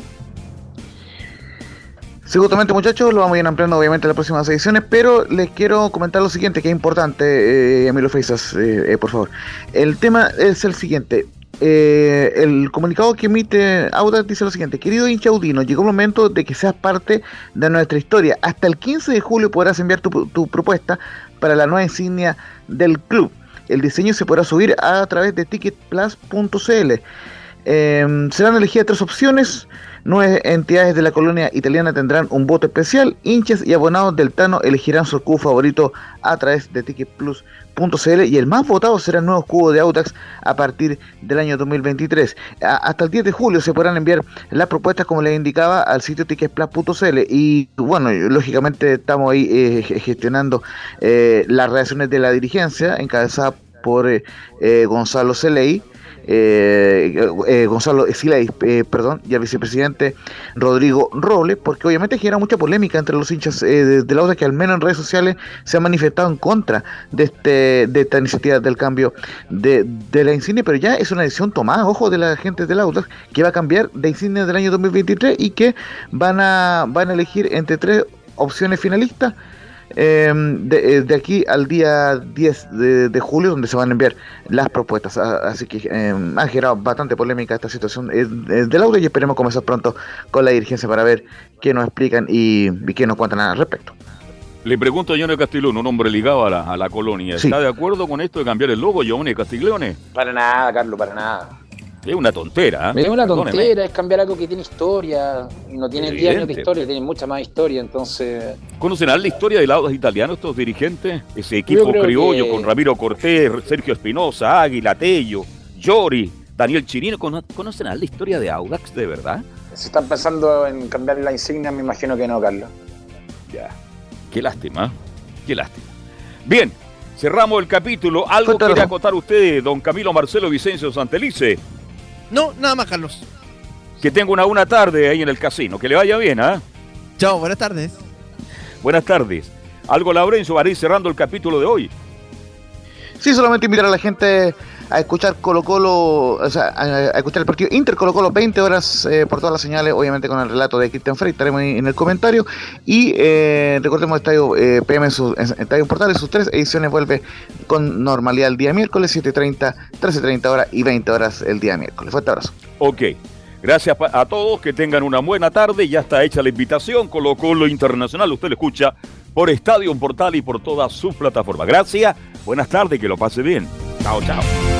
Sí, muchachos, lo vamos a ir ampliando obviamente en las próximas ediciones, pero les quiero comentar lo siguiente, que es importante, eh, Emilio eh, eh, por favor. El tema es el siguiente. Eh, el comunicado que emite Audax dice lo siguiente, querido hincha Audino, llegó el momento de que seas parte de nuestra historia. Hasta el 15 de julio podrás enviar tu, propuesta para la nueva insignia del club. El diseño se podrá subir a través de ticketplus.cl. Eh, serán elegidas tres opciones. Nueve entidades de la colonia italiana tendrán un voto especial. Hinchas y abonados del Tano elegirán su cubo favorito a través de ticketplus.cl y el más votado será el nuevo cubo de Autax a partir del año 2023. A- hasta el 10 de julio se podrán enviar las propuestas, como les indicaba, al sitio ticketplus.cl y bueno, lógicamente estamos ahí eh, ge- gestionando eh, las reacciones de la dirigencia encabezada por eh, Gonzalo Celey Gonzalo Silay, eh, perdón, y al vicepresidente Rodrigo Robles, porque obviamente genera mucha polémica entre los hinchas eh, de, de la UDA que al menos en redes sociales se han manifestado en contra de este de esta iniciativa del cambio de, de la insignia, pero ya es una decisión tomada, ojo, de la gente de la UDA que va a cambiar de insignia del año 2023 y que van a, van a elegir entre tres opciones finalistas eh, de, de aquí al día 10 de, de julio, donde se van a enviar las propuestas. Así que eh, ha generado bastante polémica esta situación del audio y esperemos comenzar pronto con la dirigencia para ver qué nos explican y, y qué nos cuentan al respecto. Le pregunto a Johnny Castiglione, un hombre ligado a la, a la colonia. Sí. ¿Está de acuerdo con esto de cambiar el logo, Johnny Castiglione? Para nada, Carlos, para nada. Es una tontera. ¿eh? Es una Perdóneme. tontera, es cambiar algo que tiene historia. Y no tiene 10 años de historia, tiene mucha más historia. Entonces, ¿Conocerán la historia del audas italiano estos dirigentes? Ese equipo criollo que- con Ramiro Cortés, Sergio Espinosa, Águila, Tello, Llori, Daniel Chirino. ¿Cono- ¿Conocerán la historia de Audax de verdad? si están pensando en cambiar la insignia, me imagino que no, Carlos. Ya. Qué lástima. Qué lástima. Bien, cerramos el capítulo. ¿Algo quiere acotar usted, don Camilo Marcelo Vicencio Santelice? No, nada más, Carlos. Que tenga una buena tarde ahí en el casino. Que le vaya bien, ¿ah? Chao, buenas tardes. Buenas tardes. Algo, Laurencio, para ir cerrando el capítulo de hoy. Sí, solamente invitar a la gente a escuchar Colo Colo, o sea, a, escuchar el partido Inter Colo Colo 20 horas eh, por todas las señales, obviamente con el relato de Cristian Frey, estaremos ahí en el comentario. Y eh, recordemos Estadio eh, PM, en su, en Portales, sus tres ediciones vuelve con normalidad el día miércoles, 7.30, 13.30 horas y 20 horas el día miércoles. Fuerte abrazo. Ok. Gracias a todos, que tengan una buena tarde. Ya está hecha la invitación. Colo Colo Internacional, usted lo escucha por Estadio Portal y por toda su plataforma. Gracias, buenas tardes, que lo pase bien. Chao, chao.